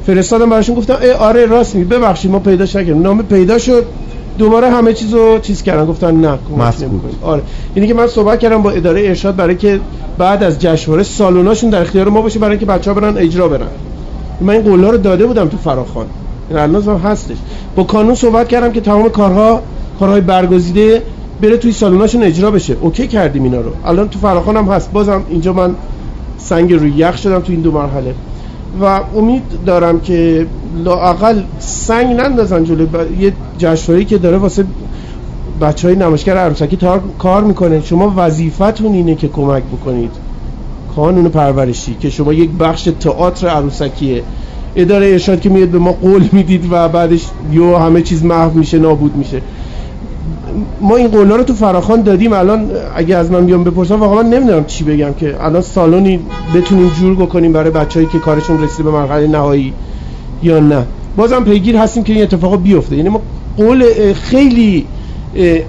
فرستادم براشون گفتم ای آره راست میگی. ببخشید ما پیداش نکردیم نامه پیدا شد. دوباره همه چیزو چیز کردن گفتن نه. آره. اینی که من صحبت کردم با اداره ارشاد برای که بعد از جشنواره سالوناشون در اختیار ما باشه برای اینکه بچه‌ها برن اجرا برن. من این قولا رو داده بودم تو فراخوان این الان هم هستش. با کانون صحبت کردم که تمام کارها کارهای برگزیده بره توی سالوناشون اجرا بشه. اوکی کردیم اینا رو. الان تو فراخوان هم هست. بازم اینجا من سنگ روی یخ شدم تو این دو مرحله. و امید دارم که لااقل سنگ نندازن جلوی ب- یه جشنواره‌ای که داره واسه بچه های نمایشگر عروسکی تار... کار می‌کنه. شما وظیفتون اینه که کمک بکنید. کانون پرورشی که شما یک بخش تئاتر عروسکیه. اداره ارشاد که میاد به ما قول می‌دید و بعدش یو همه چیز محو میشه نابود میشه. ما این قولا رو تو فراخان دادیم الان اگه از من بیام بپرسن واقعا من نمی‌دونم چی بگم که الان سالونی بتونیم جور بکنیم برای بچه‌ای که کارشون رسیده به مرحله نهایی یا نه. بازم پیگیر هستیم که این اتفاق بیفته. یعنی ما قول خیلی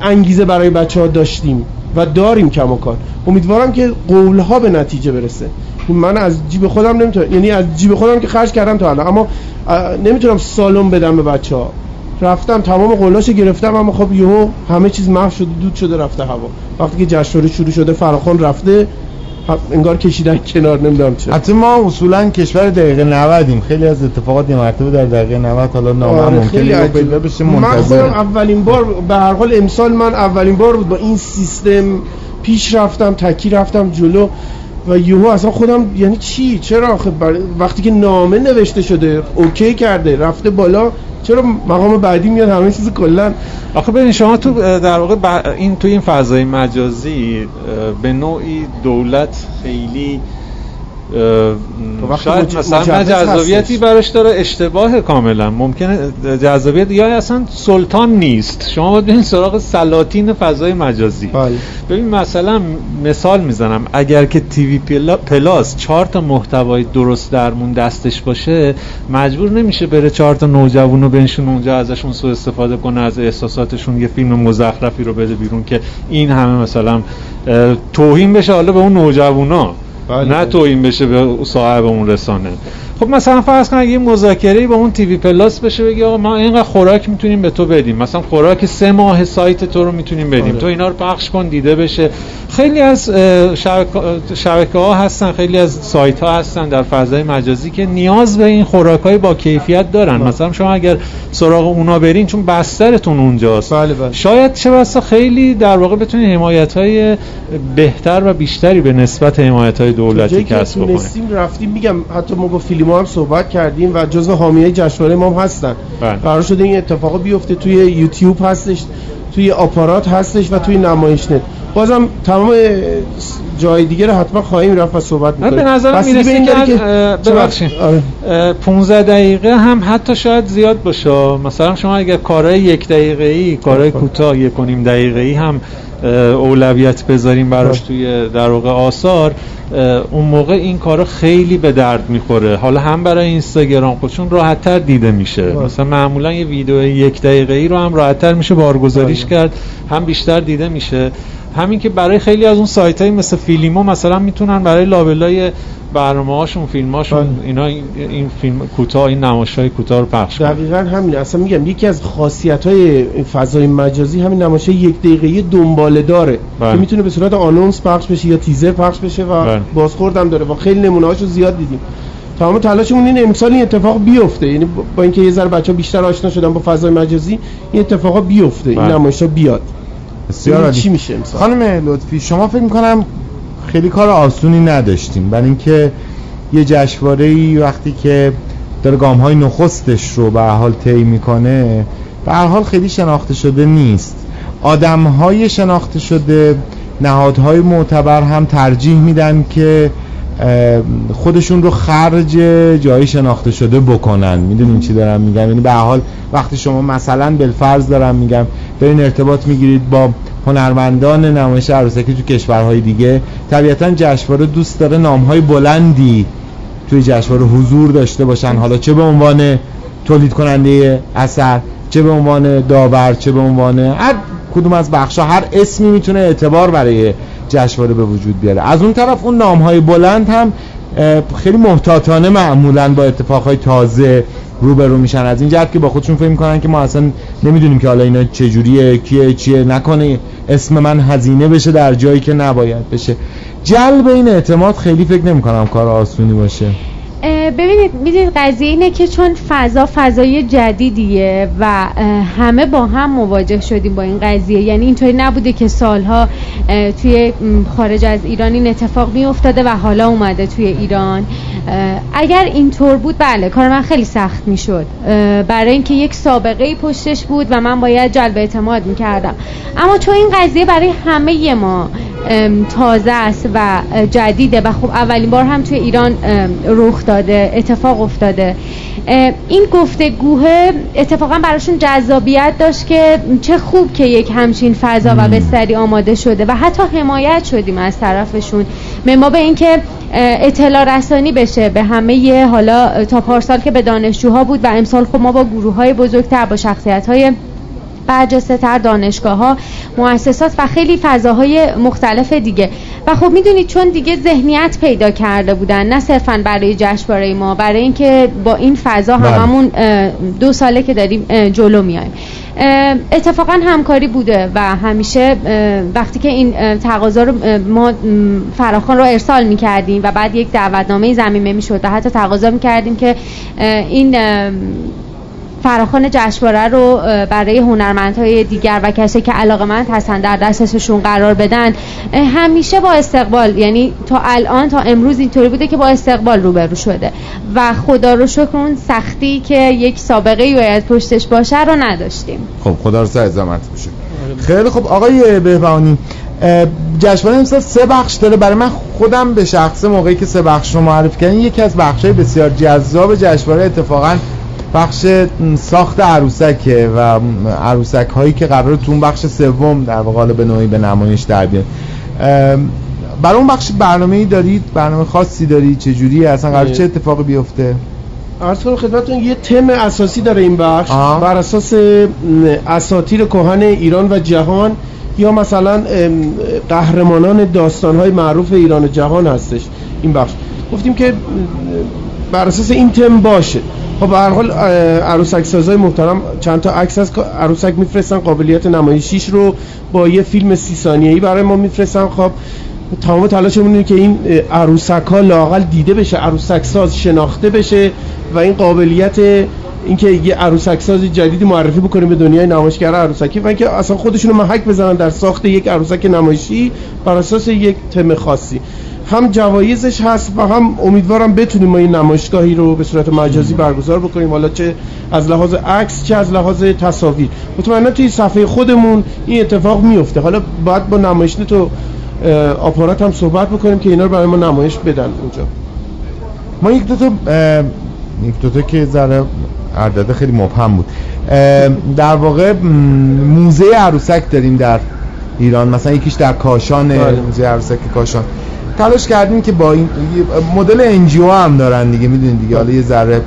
انگیزه برای بچه ها داشتیم و داریم کماکان امیدوارم که قول ها به نتیجه برسه. من از جیب خودم نمی‌تونم یعنی از جیب خودم که خرج کردم تا الان. اما نمی‌تونم سالن بدم به بچه رفتم تمام قولاشو گرفتم اما خب یهو همه چیز محو شده دود شده رفته هوا. وقتی که جشنواره شروع شده فراخوان رفته انگار کشیدن کنار نمی‌دونم چه حتی ما اصولا کشور دقیقه 90 خیلی از اتفاقات یه مرتبه در دقیقه 90 حالا نامه آره، خیلی عجیبه. بشه من منتظر خودم اولین بار به هر حال امسال من اولین بار بود با این سیستم. پیش رفتم تکی رفتم جلو. و یهو اصلا خودم یعنی چی؟ چرا بر- وقتی که نامه نوشته شده اوکی کرده رفته بالا چرا مقام بعدی میاد؟ همه چیز کلا. آخه ببین شما تو در واقع این تو این فضای مجازی به نوعی دولت خیلی شاید مثلا نه جذابیتی. براش داره اشتباه کاملا. ممکنه جذابیت یا اصلا سلطان نیست. شما باید برین سراغ سلاطین فضای مجازی. بله. ببین مثلا مثال می‌زنم. اگر که تیوی پلا- پلاس چهار تا محتوای درست درمون دستش باشه مجبور نمیشه بره چهار تا نوجوان رو بنشون اونجا ازشون سوء استفاده کنه از احساساتشون یه فیلم مزخرفی رو بده بیرون که این همه مثلا توهین بشه حالا به اون نوجوانا. نه توهین بشه به صاحب اون رسانه. خب مثلا فرض کن اگه یه مذاکره با اون تیوی پلاس بشه بگی آقا ما اینقدر خوراک می‌تونیم به تو بدیم. مثلا خوراک سه ماه سایت تو رو می‌تونیم بدیم. آره. تو اینا رو پخش کن دیده بشه. خیلی از شبکه ها هستن خیلی از سایت ها هستن در فضای مجازی که نیاز به این خوراک های با کیفیت دارن. بله. مثلا شما اگر سراغ اونا برین چون بسترتون اونجاست. بله بله. شاید چه بسا خیلی در واقع بتونید حمایت های بهتر و بیشتری به نسبت حمایت های دولتی کسب بکنید تونستیم رفتیم میگم حتی ما با فیلم هم صحبت کردیم و جزو حامیای جشنواره ما هم هستن. بله. قرار شده این اتفاق بیفته توی یوتیوب هستش. توی آپارات هستش و توی نمایش نت بازم تمام جای دیگه رو حتما خواهیم رفت و صحبت می‌کنیم به نظرم می‌رسه که ببخشید آره. اه، 15 دقیقه هم حتی شاید زیاد باشه مثلا شما اگر کارهای یک دقیقه ای کارهای خب. کوتاه یک و نیم دقیقه ای هم اولویت بذاریم براش خب. توی در واقع آثار اون موقع این کارا خیلی به درد می‌خوره حالا هم برای اینستاگرام خودشون راحت تر دیده میشه بله. مثلا معمولا یه ویدیو یک دقیقه ای رو هم راحت تر میشه بارگذاریش بله. کرد هم بیشتر دیده میشه همین که برای خیلی از اون سایت های مثل فیلیمو مثلا می‌تونن برای لابلای برنامه هاشون فیلم هاشون بله. اینا این, این فیلم کوتاه این نمایش های کوتاه رو پخش کنن دقیقا همین اصلا میگم یکی از خاصیت های فضای مجازی همین نمایش یک دقیقه دنباله داره بله. که می‌تونه به صورت آنونس پخش بشه یا تیزر پخش بشه و بله. بازخورد هم داره و خیلی نمونه هاشو زیاد دیدیم تمام تلاشمون این امسال این اتفاق بیفته. یعنی با اینکه یه ذره بچه بیشتر آشنا شدن با فضای مجازی این اتفاقا بیفته. این بله. نمایش ها بیاد. بسیار. چی میشه امسال. خانم لطفی شما فکر می‌کنم خیلی کار آسونی نداشتیم. برای اینکه یه جشنواره وقتی که داره گام های نخستش رو به حال طی می‌کنه به هر حال خیلی شناخته شده نیست. آدم های شناخته شده نهادهای معتبر هم ترجیح میدن که خودشون رو خرج جایی شناخته شده بکنن. می‌دونین چی دارم میگم؟ یعنی به حال وقتی شما مثلا بالفرض دارم میگم برین ارتباط می‌گیرید با هنرمندان نمایش عروسکی تو کشورهای دیگه طبیعتا جشنواره دوست داره نامهای بلندی توی جشنواره حضور داشته باشن. حالا چه به عنوان تولید کننده اثر چه به عنوان داور چه به عنوان هر کدوم از بخشا هر اسمی می‌تونه اعتبار برای جشنواره به وجود بیاره. از اون طرف اون نامهای بلند هم خیلی محتاطانه معمولا با اتفاقهای تازه روبرو میشن. از این جهت که با خودشون فکر می‌کنن که ما اصلا نمی‌دونیم که حالا اینا چجوریه کیه چیه. نکنه اسم من هزینه بشه در جایی که نباید بشه. جلب این اعتماد خیلی فکر نمی‌کنم کار آسونی باشه. ببینید می‌دید قضیه اینه که چون فضا فضای جدیدیه و همه با هم مواجه شدیم با این قضیه. یعنی اینطوری نبوده که سالها توی خارج از ایران این اتفاق می افتاده و حالا اومده توی ایران. اگر اینطور بود بله کار من خیلی سخت می‌شد. برای اینکه یک سابقه پشتش بود و من باید جلب اعتماد می‌کردم. اما چون این قضیه برای همه ما تازه است و جدیده و خب اولین بار هم توی ایران رخ داده اتفاق افتاده. این گفتگوه اتفاقا براشون جذابیت داشت که چه خوب که یک همچین فضا و بستری آماده شده و حتی حمایت شدیم از طرفشون. به به اینکه اطلاع رسانی بشه به همه حالا تا پارسال که به دانشجوها بود و امسال خب ما با گروه های بزرگتر با شخصیت های برجسته تر دانشگاه ها مؤسسات و خیلی فضاهای مختلف دیگه و خب می‌دونید چون دیگه ذهنیت پیدا کرده بودن نه صرفا برای جشنواره ما برای اینکه با این فضا بله. هممون دو ساله که داریم جلو میایم اتفاقا همکاری بوده و همیشه وقتی که این تقاضا رو ما فراخان رو ارسال می‌کردیم و بعد یک دعوتنامه زمینه می‌شد و حتی تقاضا می‌کردیم که این فراخان جشنواره رو برای هنرمندهای دیگر و کسی که علاقه مند هستن در دستشون قرار بدن همیشه با استقبال یعنی تا الان تا امروز اینطوری بوده که با استقبال روبرو شده. و خدا رو شکر اون سختی که یک سابقه ای باید پشتش باشه رو نداشتیم. خب خدا رو سر زمانت بشه خیلی خب آقای بهبانی جشنواره امسال سه بخش داره. برای من خودم به شخص موقعی که سه بخش رو معرفی کردن یکی از بخش‌های بسیار جذاب جشنواره اتفاقا بخش ساخت عروسکه و عروسک هایی که قرار تو اون بخش سوم در واقع به نوعی به نمایش در بیاد برای اون بخش برنامه ای دارید؟ برنامه خاصی دارید؟ چه جوری اصلا قرار چه اتفاقی بیفته؟ عرض کنم خدمتتون یه تم اساسی داره این بخش. آه. بر اساس اساطیر کهن ایران و جهان یا مثلا قهرمانان داستانهای معروف ایران و جهان هستش این بخش. گفتیم که بر اساس این تم باشه. خب به هر حال عروسک سازای محترم چند تا عکس از عروسک میفرستن قابلیت نمایشیش رو با یه فیلم سی ثانیه‌ای برای ما میفرستن. خب تمام تلاشمون اینه که این عروسک ها لاقل دیده بشه عروسک ساز شناخته بشه و این قابلیت اینکه یه عروسک ساز جدیدی معرفی بکنیم به دنیای نمایشگر عروسکی و اینکه اصلا خودشونو محک بزنن در ساخت یک عروسک نمایشی بر اساس یک تم خاصی. هم جوایزش هست و هم امیدوارم بتونیم ما این نمایشگاهی رو به صورت مجازی برگزار بکنیم. حالا چه از لحاظ عکس چه از لحاظ تصاویر. مطمئنا توی صفحه خودمون این اتفاق میفته حالا باید با نمایشنه تو آپارات هم صحبت بکنیم که اینا رو برای ما نمایش بدن اونجا. ما یک دو تا یک دو تا که ذره عدد خیلی مبهم بود. در واقع موزه عروسک داریم در ایران مثلا یکیش در کاشان بله. موزه عروسک کاشان. تلاش کردیم که با این مدل انجیو هم دارن دیگه می‌دونید دیگه. حالا یه ذره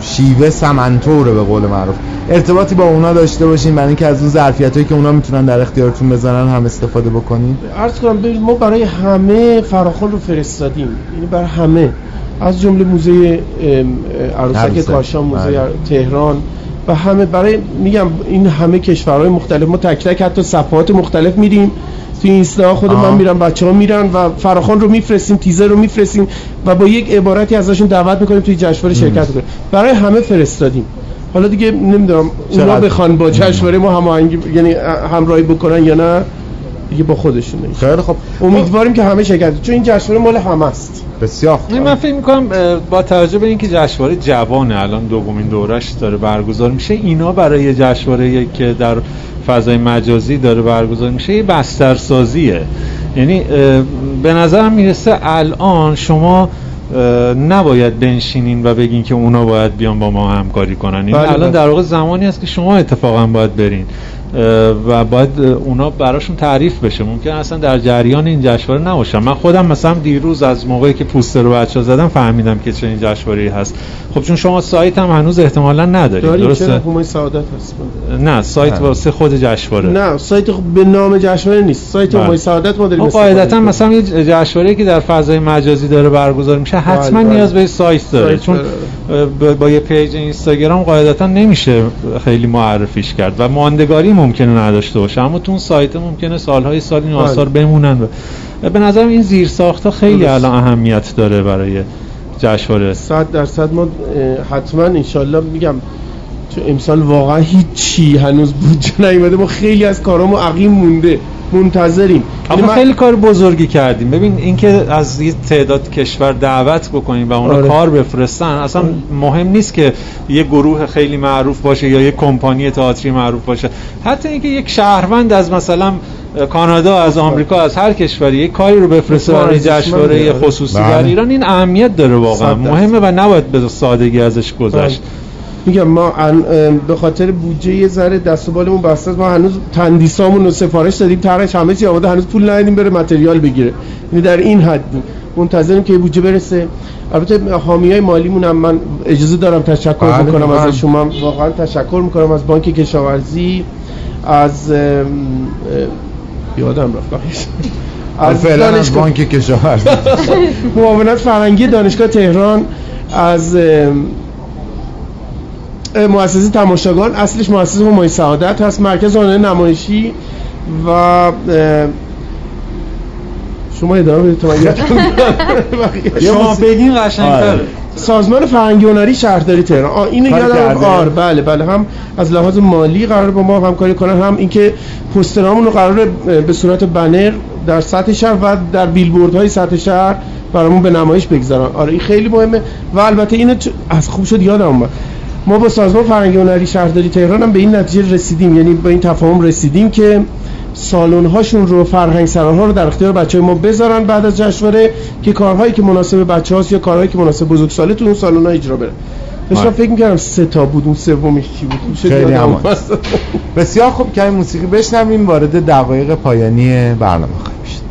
شیوه سمنتوره به قول معروف. ارتباطی با اونا داشته باشین برای اینکه از اون ظرفیت هایی که اونا می‌تونن در اختیارتون بذارن هم استفاده بکنین. عرض کنم ما برای همه فراخان رو فرستادیم. یعنی برای همه. از جمله موزه عروسک عروسک. کاشان موزه بله. تهران. و همه برای میگم این همه کشورهای مختلف ما تک تک حتی صفحات مختلف میریم توی اینستا خود آها. من میرم بچه ها میرن و فراخان رو میفرستیم تیزر رو میفرستیم و با یک عبارتی ازشون دعوت می‌کنیم توی جشنواره شرکت کنیم. برای همه فرستادیم. حالا دیگه نمی‌دونم اونا؟ بخوان با جشنواره ما هماهنگی یعنی همراهی بکنن یا نه. دیگه با خودشونه خیلی خب امیدواریم که همه شرکت. چون این جشنواره مال همه است بسیار خوب. من فکر می‌کنم با توجه به اینکه جشنواره جوانه الان دومین دورش داره برگزار میشه اینا برای جشنواره که در فضای مجازی داره برگزار میشه یه بسترسازیه یعنی اه، به نظرم می‌رسه الان شما نباید بنشینین و بگین که اونا باید بیان با ما همکاری کنن این بله، الان بله. در واقع زمانی است که شما اتفاقا باید برین و باید اونا براشون تعریف بشه. ممکن اصلا در جریان این جشنواره نباشم من خودم مثلا دیروز از موقعی که پوستر رو بچه زدم فهمیدم که چنین جشنواره هست. خب چون شما سایت هم هنوز احتمالا ندارید. درسته؟ سعادت هست. نه سایت واسه خود جشنواره. نه سایت به نام جشنواره نیست. سایت همای بله. سعادت ما داریم خب، قاعدتا مثلا یه جشنواره که در فضای مجازی داره برگزار میشه حتما بله، نیاز بله. به سایت داره. چون با یه پیج اینستاگرام قاعدتا نمیشه خیلی معرفیش کرد. و ماندگاری ممکنه نداشته باشه اما تو اون سایت ممکنه سالهای سال این آثار بمونن. به نظرم این زیر ساختا خیلی الان اهمیت داره برای جشنواره. 100 درصد ما حتما انشالله میگم تو امسال واقعا هیچی هنوز بودجه نیومده. ما خیلی از کارامو عقیم مونده. منتظریم. اما یعنی خیلی کار بزرگی کردیم. ببین اینکه از یه تعداد کشور دعوت بکنیم و اونا آره. کار بفرستن اصلا آره. مهم نیست که یه گروه خیلی معروف باشه یا یه کمپانی تئاتری معروف باشه. حتی اینکه یک شهروند از مثلا کانادا از آمریکا از هر کشوری یک کاری رو بفرسته برای جشنواره خصوصی در بله. ایران این اهمیت داره واقعا. مهمه و نباید به سادگی ازش گذشت. بله. میگم ما به خاطر بودجه یه ذره دست و بالمون بسته ما هنوز تندیسامون رو سفارش دادیم. طرحش همه چی آماده هنوز پول ندادیم بره متریال بگیره. یعنی در این حد بود. منتظریم که بودجه برسه. البته حامی های مالیمون هم من اجازه دارم تشکر بله می‌کنم از شما. واقعا تشکر می‌کنم از بانک کشاورزی از یادم رفت. از دانشگاه بانک کشاورزی. معاونت فرنگی دانشگاه تهران از مؤسسه تماشاگان اصلش مؤسسه همای سعادت هست. مرکز آنلاین نمایشی و شما ادامه بدید تو شما بگین قشنگتره. سازمان فرهنگی هنری شهرداری تهران. اینو یادم آره بله بله. هم از لحاظ مالی قرار با ما همکاری کنن. هم اینکه پوسترامون رو قرار به صورت بنر در سطح شهر و در بیلبوردهای سطح شهر برامون به نمایش بگذارن. آره این خیلی مهمه. و البته اینو از خوب شد یادم اومد. ما با سازمان فرهنگی هنری شهرداری تهران هم به این نتیجه رسیدیم. یعنی به این تفاهم رسیدیم که سالن هاشون رو فرهنگ سران ها رو در اختیار بچه های ما بذارن بعد از جشنواره که کارهایی که مناسب بچه هاست یا کارهایی که مناسب بزرگساله تو اون سالن ها اجرا بره. داشتم فکر می‌کردم سه تا بود اون سومش چی بود؟ خیلی بسیار خوب که موسیقی بشنویم وارد دقایق پایانی برنامه خواهیم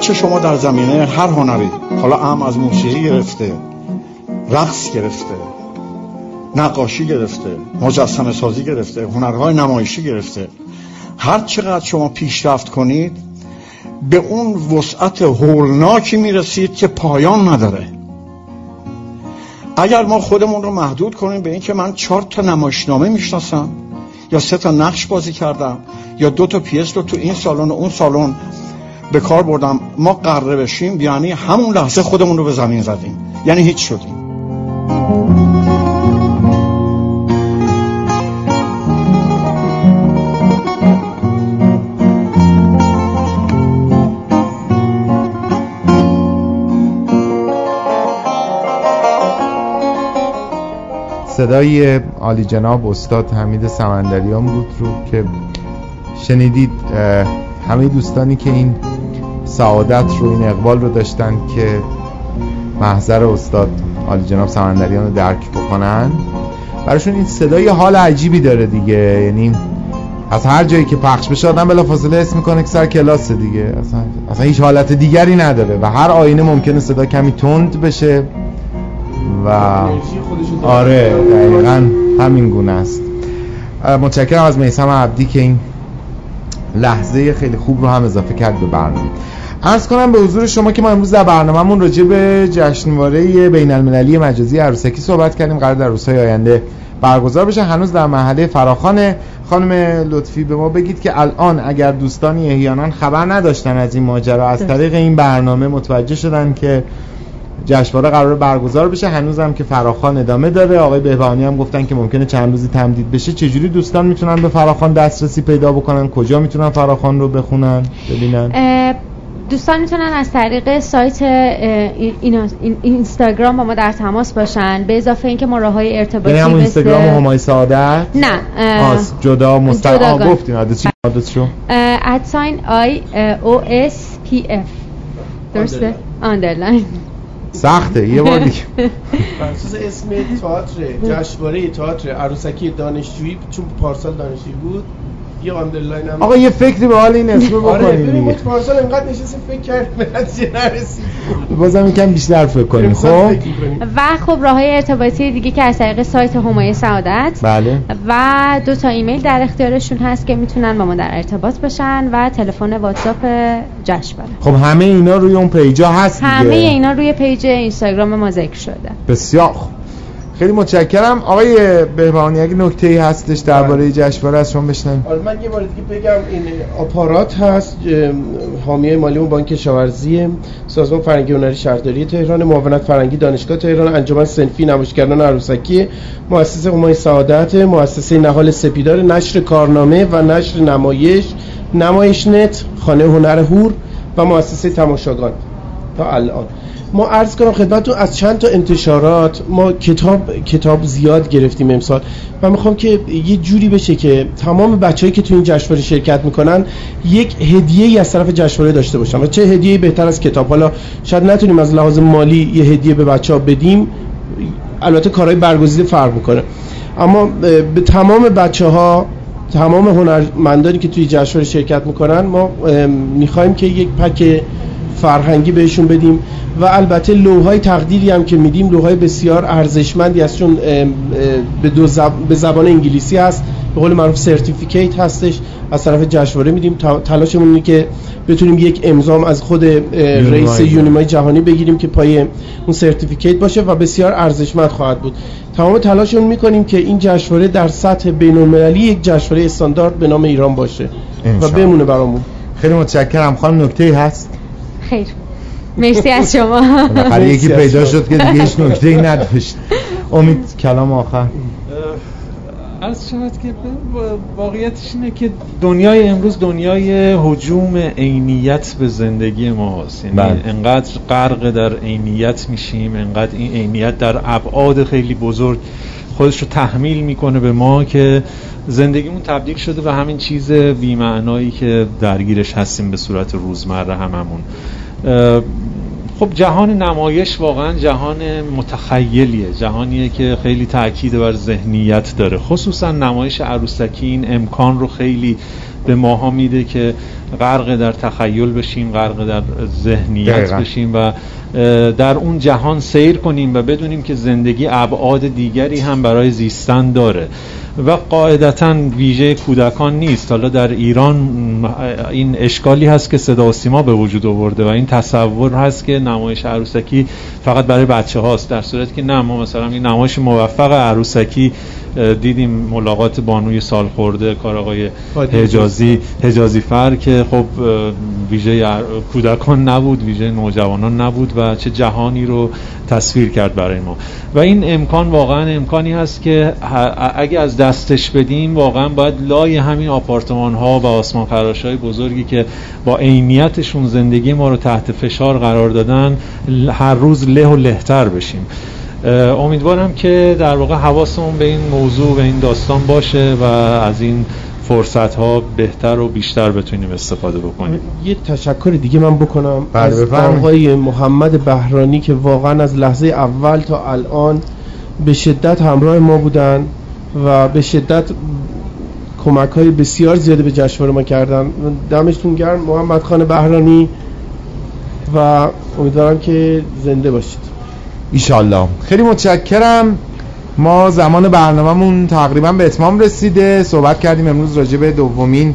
چه شما در زمینه هر هنری حالا هم از موسیقی گرفته رقص گرفته نقاشی گرفته مجسم سازی گرفته هنرهای نمایشی گرفته هر چقدر شما پیشرفت کنید به اون وسعت هولناکی می‌رسید که پایان نداره. اگر ما خودمون رو محدود کنیم به اینکه من چهار تا نمایشنامه می‌شناسم یا سه تا نقش بازی کردم یا دو تا پیس رو تو این سالن و اون سالن به کار بردم. ما قره بشیم یعنی همون لحظه خودمون رو به زمین زدیم. یعنی هیچ شدیم. صدای عالی جناب استاد حمید سمندریان بود رو که شنیدید. همه دوستانی که این سعادت رو این اقبال رو داشتن که محضر استاد عالی جناب سمندریان رو درک بکنن. براشون این صدای حال عجیبی داره دیگه. یعنی از هر جایی که پخش بشه آدم بلا فاصله اسم می‌کنه که سر کلاس دیگه. اصلا, اصلا هیچ حالت دیگری نداره و هر آینه ممکنه صدا کمی تند بشه و آره دقیقا همین گونه است. متشکرم از میسم عبدی که این لحظه خیلی خوب رو هم اضافه کرد به برنامه. ارز کنم به حضور شما که ما امروز در برنامهمون راجع به جشنواره بین المللی مجازی عروسکی صحبت کردیم. قرار در روزهای آینده برگزار بشه. هنوز در محله فراخان. خانم لطفی به ما بگید که الان اگر دوستانی احیانا خبر نداشتن از این ماجرا از طریق این برنامه متوجه شدن که جشنواره قرار برگزار بشه. هنوزم که فراخان ادامه داره. آقای بهبانی هم گفتن که ممکنه چند روزی تمدید بشه. چجوری دوستان می‌تونن به فراخان دسترسی پیدا بکنن؟ کجا می‌تونن فراخان رو بخونن؟ ببینن. دوستان می‌تونن از طریق سایت اینستاگرام با ما در تماس باشن. به اضافه اینکه ما راه های ارتباطی یعنی همون اینستاگرام همای سعادت؟ نه آس جدا مستقیم. گفتیم. آدرس آدرس شو. ادساین آی او اس پی اف. درسته؟ آندرلاین. سخته یه بار دیگه. فرسوس اسم تئاتر جشنواره تئاتر عروسکی دانشجویی چون پارسال دانشجویی بود. یه آندرلاین هم آقا یه فکری به حال این اسم آره بکنید ببین ما دیگه. پارسال انقدر نشستیم فکر کردیم به نتیجه نرسید بازم یکم بیشتر فکر کنیم خب. و خب راه های ارتباطی دیگه که از طریق سایت همای سعادت بله. و دو تا ایمیل در اختیارشون هست که می‌تونن با ما در ارتباط باشن و تلفن واتساپ جشنواره خب همه اینا روی اون پیجا هست دیگه. همه اینا روی پیج اینستاگرام ما ذکر شده. بسیار خوب. خیلی متشکرم. آقای بهبانی اگه نکته ای هستش درباره جشنواره از شما بشنویم. آره من یه بار دیگه بگم این آپارات هست ام، حامی مالی اون بانک کشاورزی سازمان فرهنگی هنری شهرداری تهران معاونت فرهنگی دانشگاه تهران انجمن صنفی نمایشگران عروسکی مؤسسه همای سعادت مؤسسه نهال سپیدار نشر کارنامه و نشر نمایش نمایش نت خانه هنر هور و مؤسسه تماشاگان. تا الان. ما عرض کنم خدمتتون از چند تا انتشارات ما کتاب کتاب زیاد گرفتیم امسال. و می‌خوام که یه جوری بشه که تمام بچههایی که تو این جشنواره شرکت می‌کنن یک هدیه از طرف جشنواره داشته باشن و چه هدیه بهتر از کتاب. حالا شاید نتونیم از لحاظ مالی یه هدیه به بچه ها بدیم البته کارهای برگزیده فرق می‌کنه. اما به تمام بچه ها تمام هنرمندانی که توی جشنواره شرکت می‌کنن ما می‌خوایم که یک pack فرهنگی بهشون بدیم و البته لوح‌های تقدیری هم که میدیم لوح‌های بسیار ارزشمندی است چون به, دو زب... به زبان انگلیسی هست به قول معروف certificate هستش از طرف جشنواره میدیم. تلاشمون اینه که بتونیم یک امضام از خود رئیس یونیمای جهانی بگیریم که پای اون certificate باشه و بسیار ارزشمند خواهد بود. تمام تلاشمون می‌کنیم که این جشنواره در سطح بین المللی یک جشنواره استاندارد به نام ایران باشه و. بمونه برامون. خیلی متشکرم. خانم نکته هست؟ خیر. مرسی از شما. بالاخره یکی پیدا. شد که دیگه هیچ نکته ای نداشت. امید کلام آخر. از شود که واقعیتش اینه که دنیای امروز دنیای حجوم عینیت به زندگی ما هست. یعنی بله. انقدر غرق در عینیت میشیم انقدر این عینیت در ابعاد خیلی بزرگ خودش رو تحمیل می‌کنه به ما که زندگیمون تبدیل شده به همین چیز بیمعنایی که درگیرش هستیم به صورت روزمره هممون. خب جهان نمایش واقعا جهان متخیلیه جهانیه که خیلی تاکید بر ذهنیت داره خصوصا نمایش عروسکی این امکان رو خیلی به ماها میده که غرق در تخیل بشیم غرق در ذهنیت دقیقاً. بشیم و در اون جهان سیر کنیم و بدونیم که زندگی ابعاد دیگری هم برای زیستن داره. و قاعدتا ویژه کودکان نیست. حالا در ایران این اشکالی هست که صدا و سیما به وجود آورده و این تصور هست که نمایش عروسکی فقط برای بچه هاست در صورتی که نه ما مثلا این نمایش موفق عروسکی دیدیم ملاقات بانوی سال خورده کار آقای حجازی حجازی فر که خب ویژه کودکان نبود ویژه نوجوانان نبود و چه جهانی رو تصویر کرد برای ما. و این امکان واقعا امکانی هست که اگه از دستش بدیم واقعا باید لای همین آپارتمان ها و آسمان خراش های بزرگی که با عینیتشون زندگی ما رو تحت فشار قرار دادن هر روز له و لهتر بشیم. امیدوارم که در واقع حواسمون به این موضوع و این داستان باشه و از این فرصت ها بهتر و بیشتر بتونیم استفاده بکنیم. یه تشکر دیگه من بکنم بله، از. آقای محمد بهرانی که واقعا از لحظه اول تا الان به شدت همراه ما بودن و به شدت کمک های بسیار زیاده به جشنواره ما کردن. دمشتون گرم محمد خان بهرانی و امیدوارم که زنده باشید. ایشالله. خیلی متشکرم. ما زمان برنامهمون تقریبا به اتمام رسیده. صحبت کردیم امروز راجع به دومین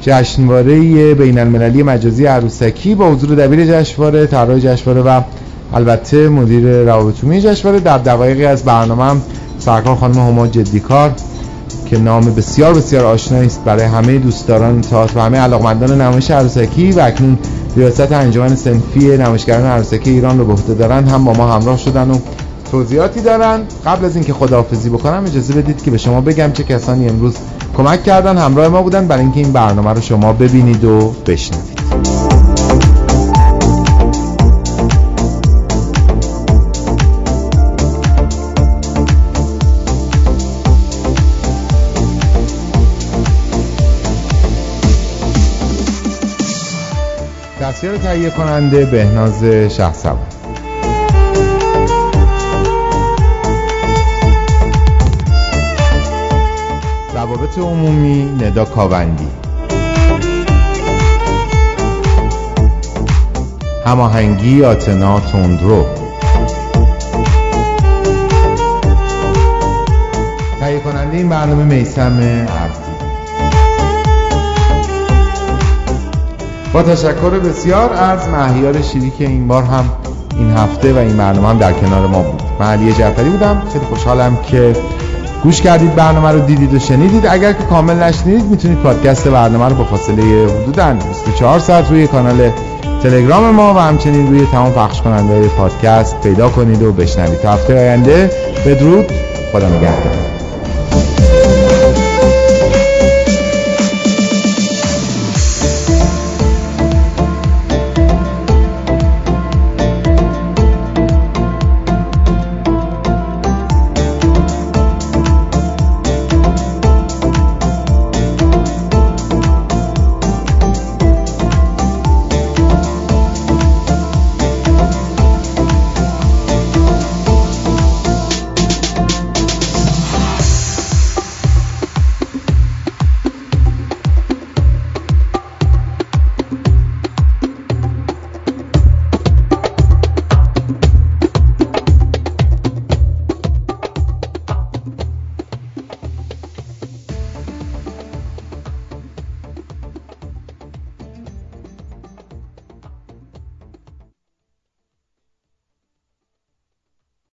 جشنواره بین المللی مجازی عروسکی با حضور دبیر جشنواره طراح جشنواره و البته مدیر روابط عمومی جشنواره. در دقایقی از برنامه هم سرکار خانم هما جدیکار که نام بسیار بسیار آشنایی است برای همه دوستداران تئاتر و همه علاقمندان نمایش عروسکی و اکنون ریاست انجمن سنفی نمایشگران عروسکی ایران رو به عهده دارن. هم با ما همراه شدن و توضیحاتی دارن. قبل از اینکه خداحافظی بکنم اجازه بدید که به شما بگم چه کسانی امروز کمک کردن همراه ما بودن. برای اینکه این برنامه رو شما ببینید و بشنوید. دستیار تهیه کننده بهناز شهسوار. روابط عمومی ندا کاوندی هماهنگی آتنا تندرو. تهیه کننده این برنامه میسم عبدی. با تشکر بسیار از مهیار شیری که این بار هم این هفته و این برنامه هم در کنار ما بود. من علی جعفری بودم. خیلی خوشحالم که گوش کردید برنامه رو دیدید و شنیدید. اگر که کامل نشنیدید می‌تونید پادکست برنامه رو با فاصله حدودا 24 ساعت روی کانال تلگرام ما و همچنین روی تمام پخش کننده پادکست پیدا کنید و بشنوید. تا هفته آینده بدرود. خدا نگهدار.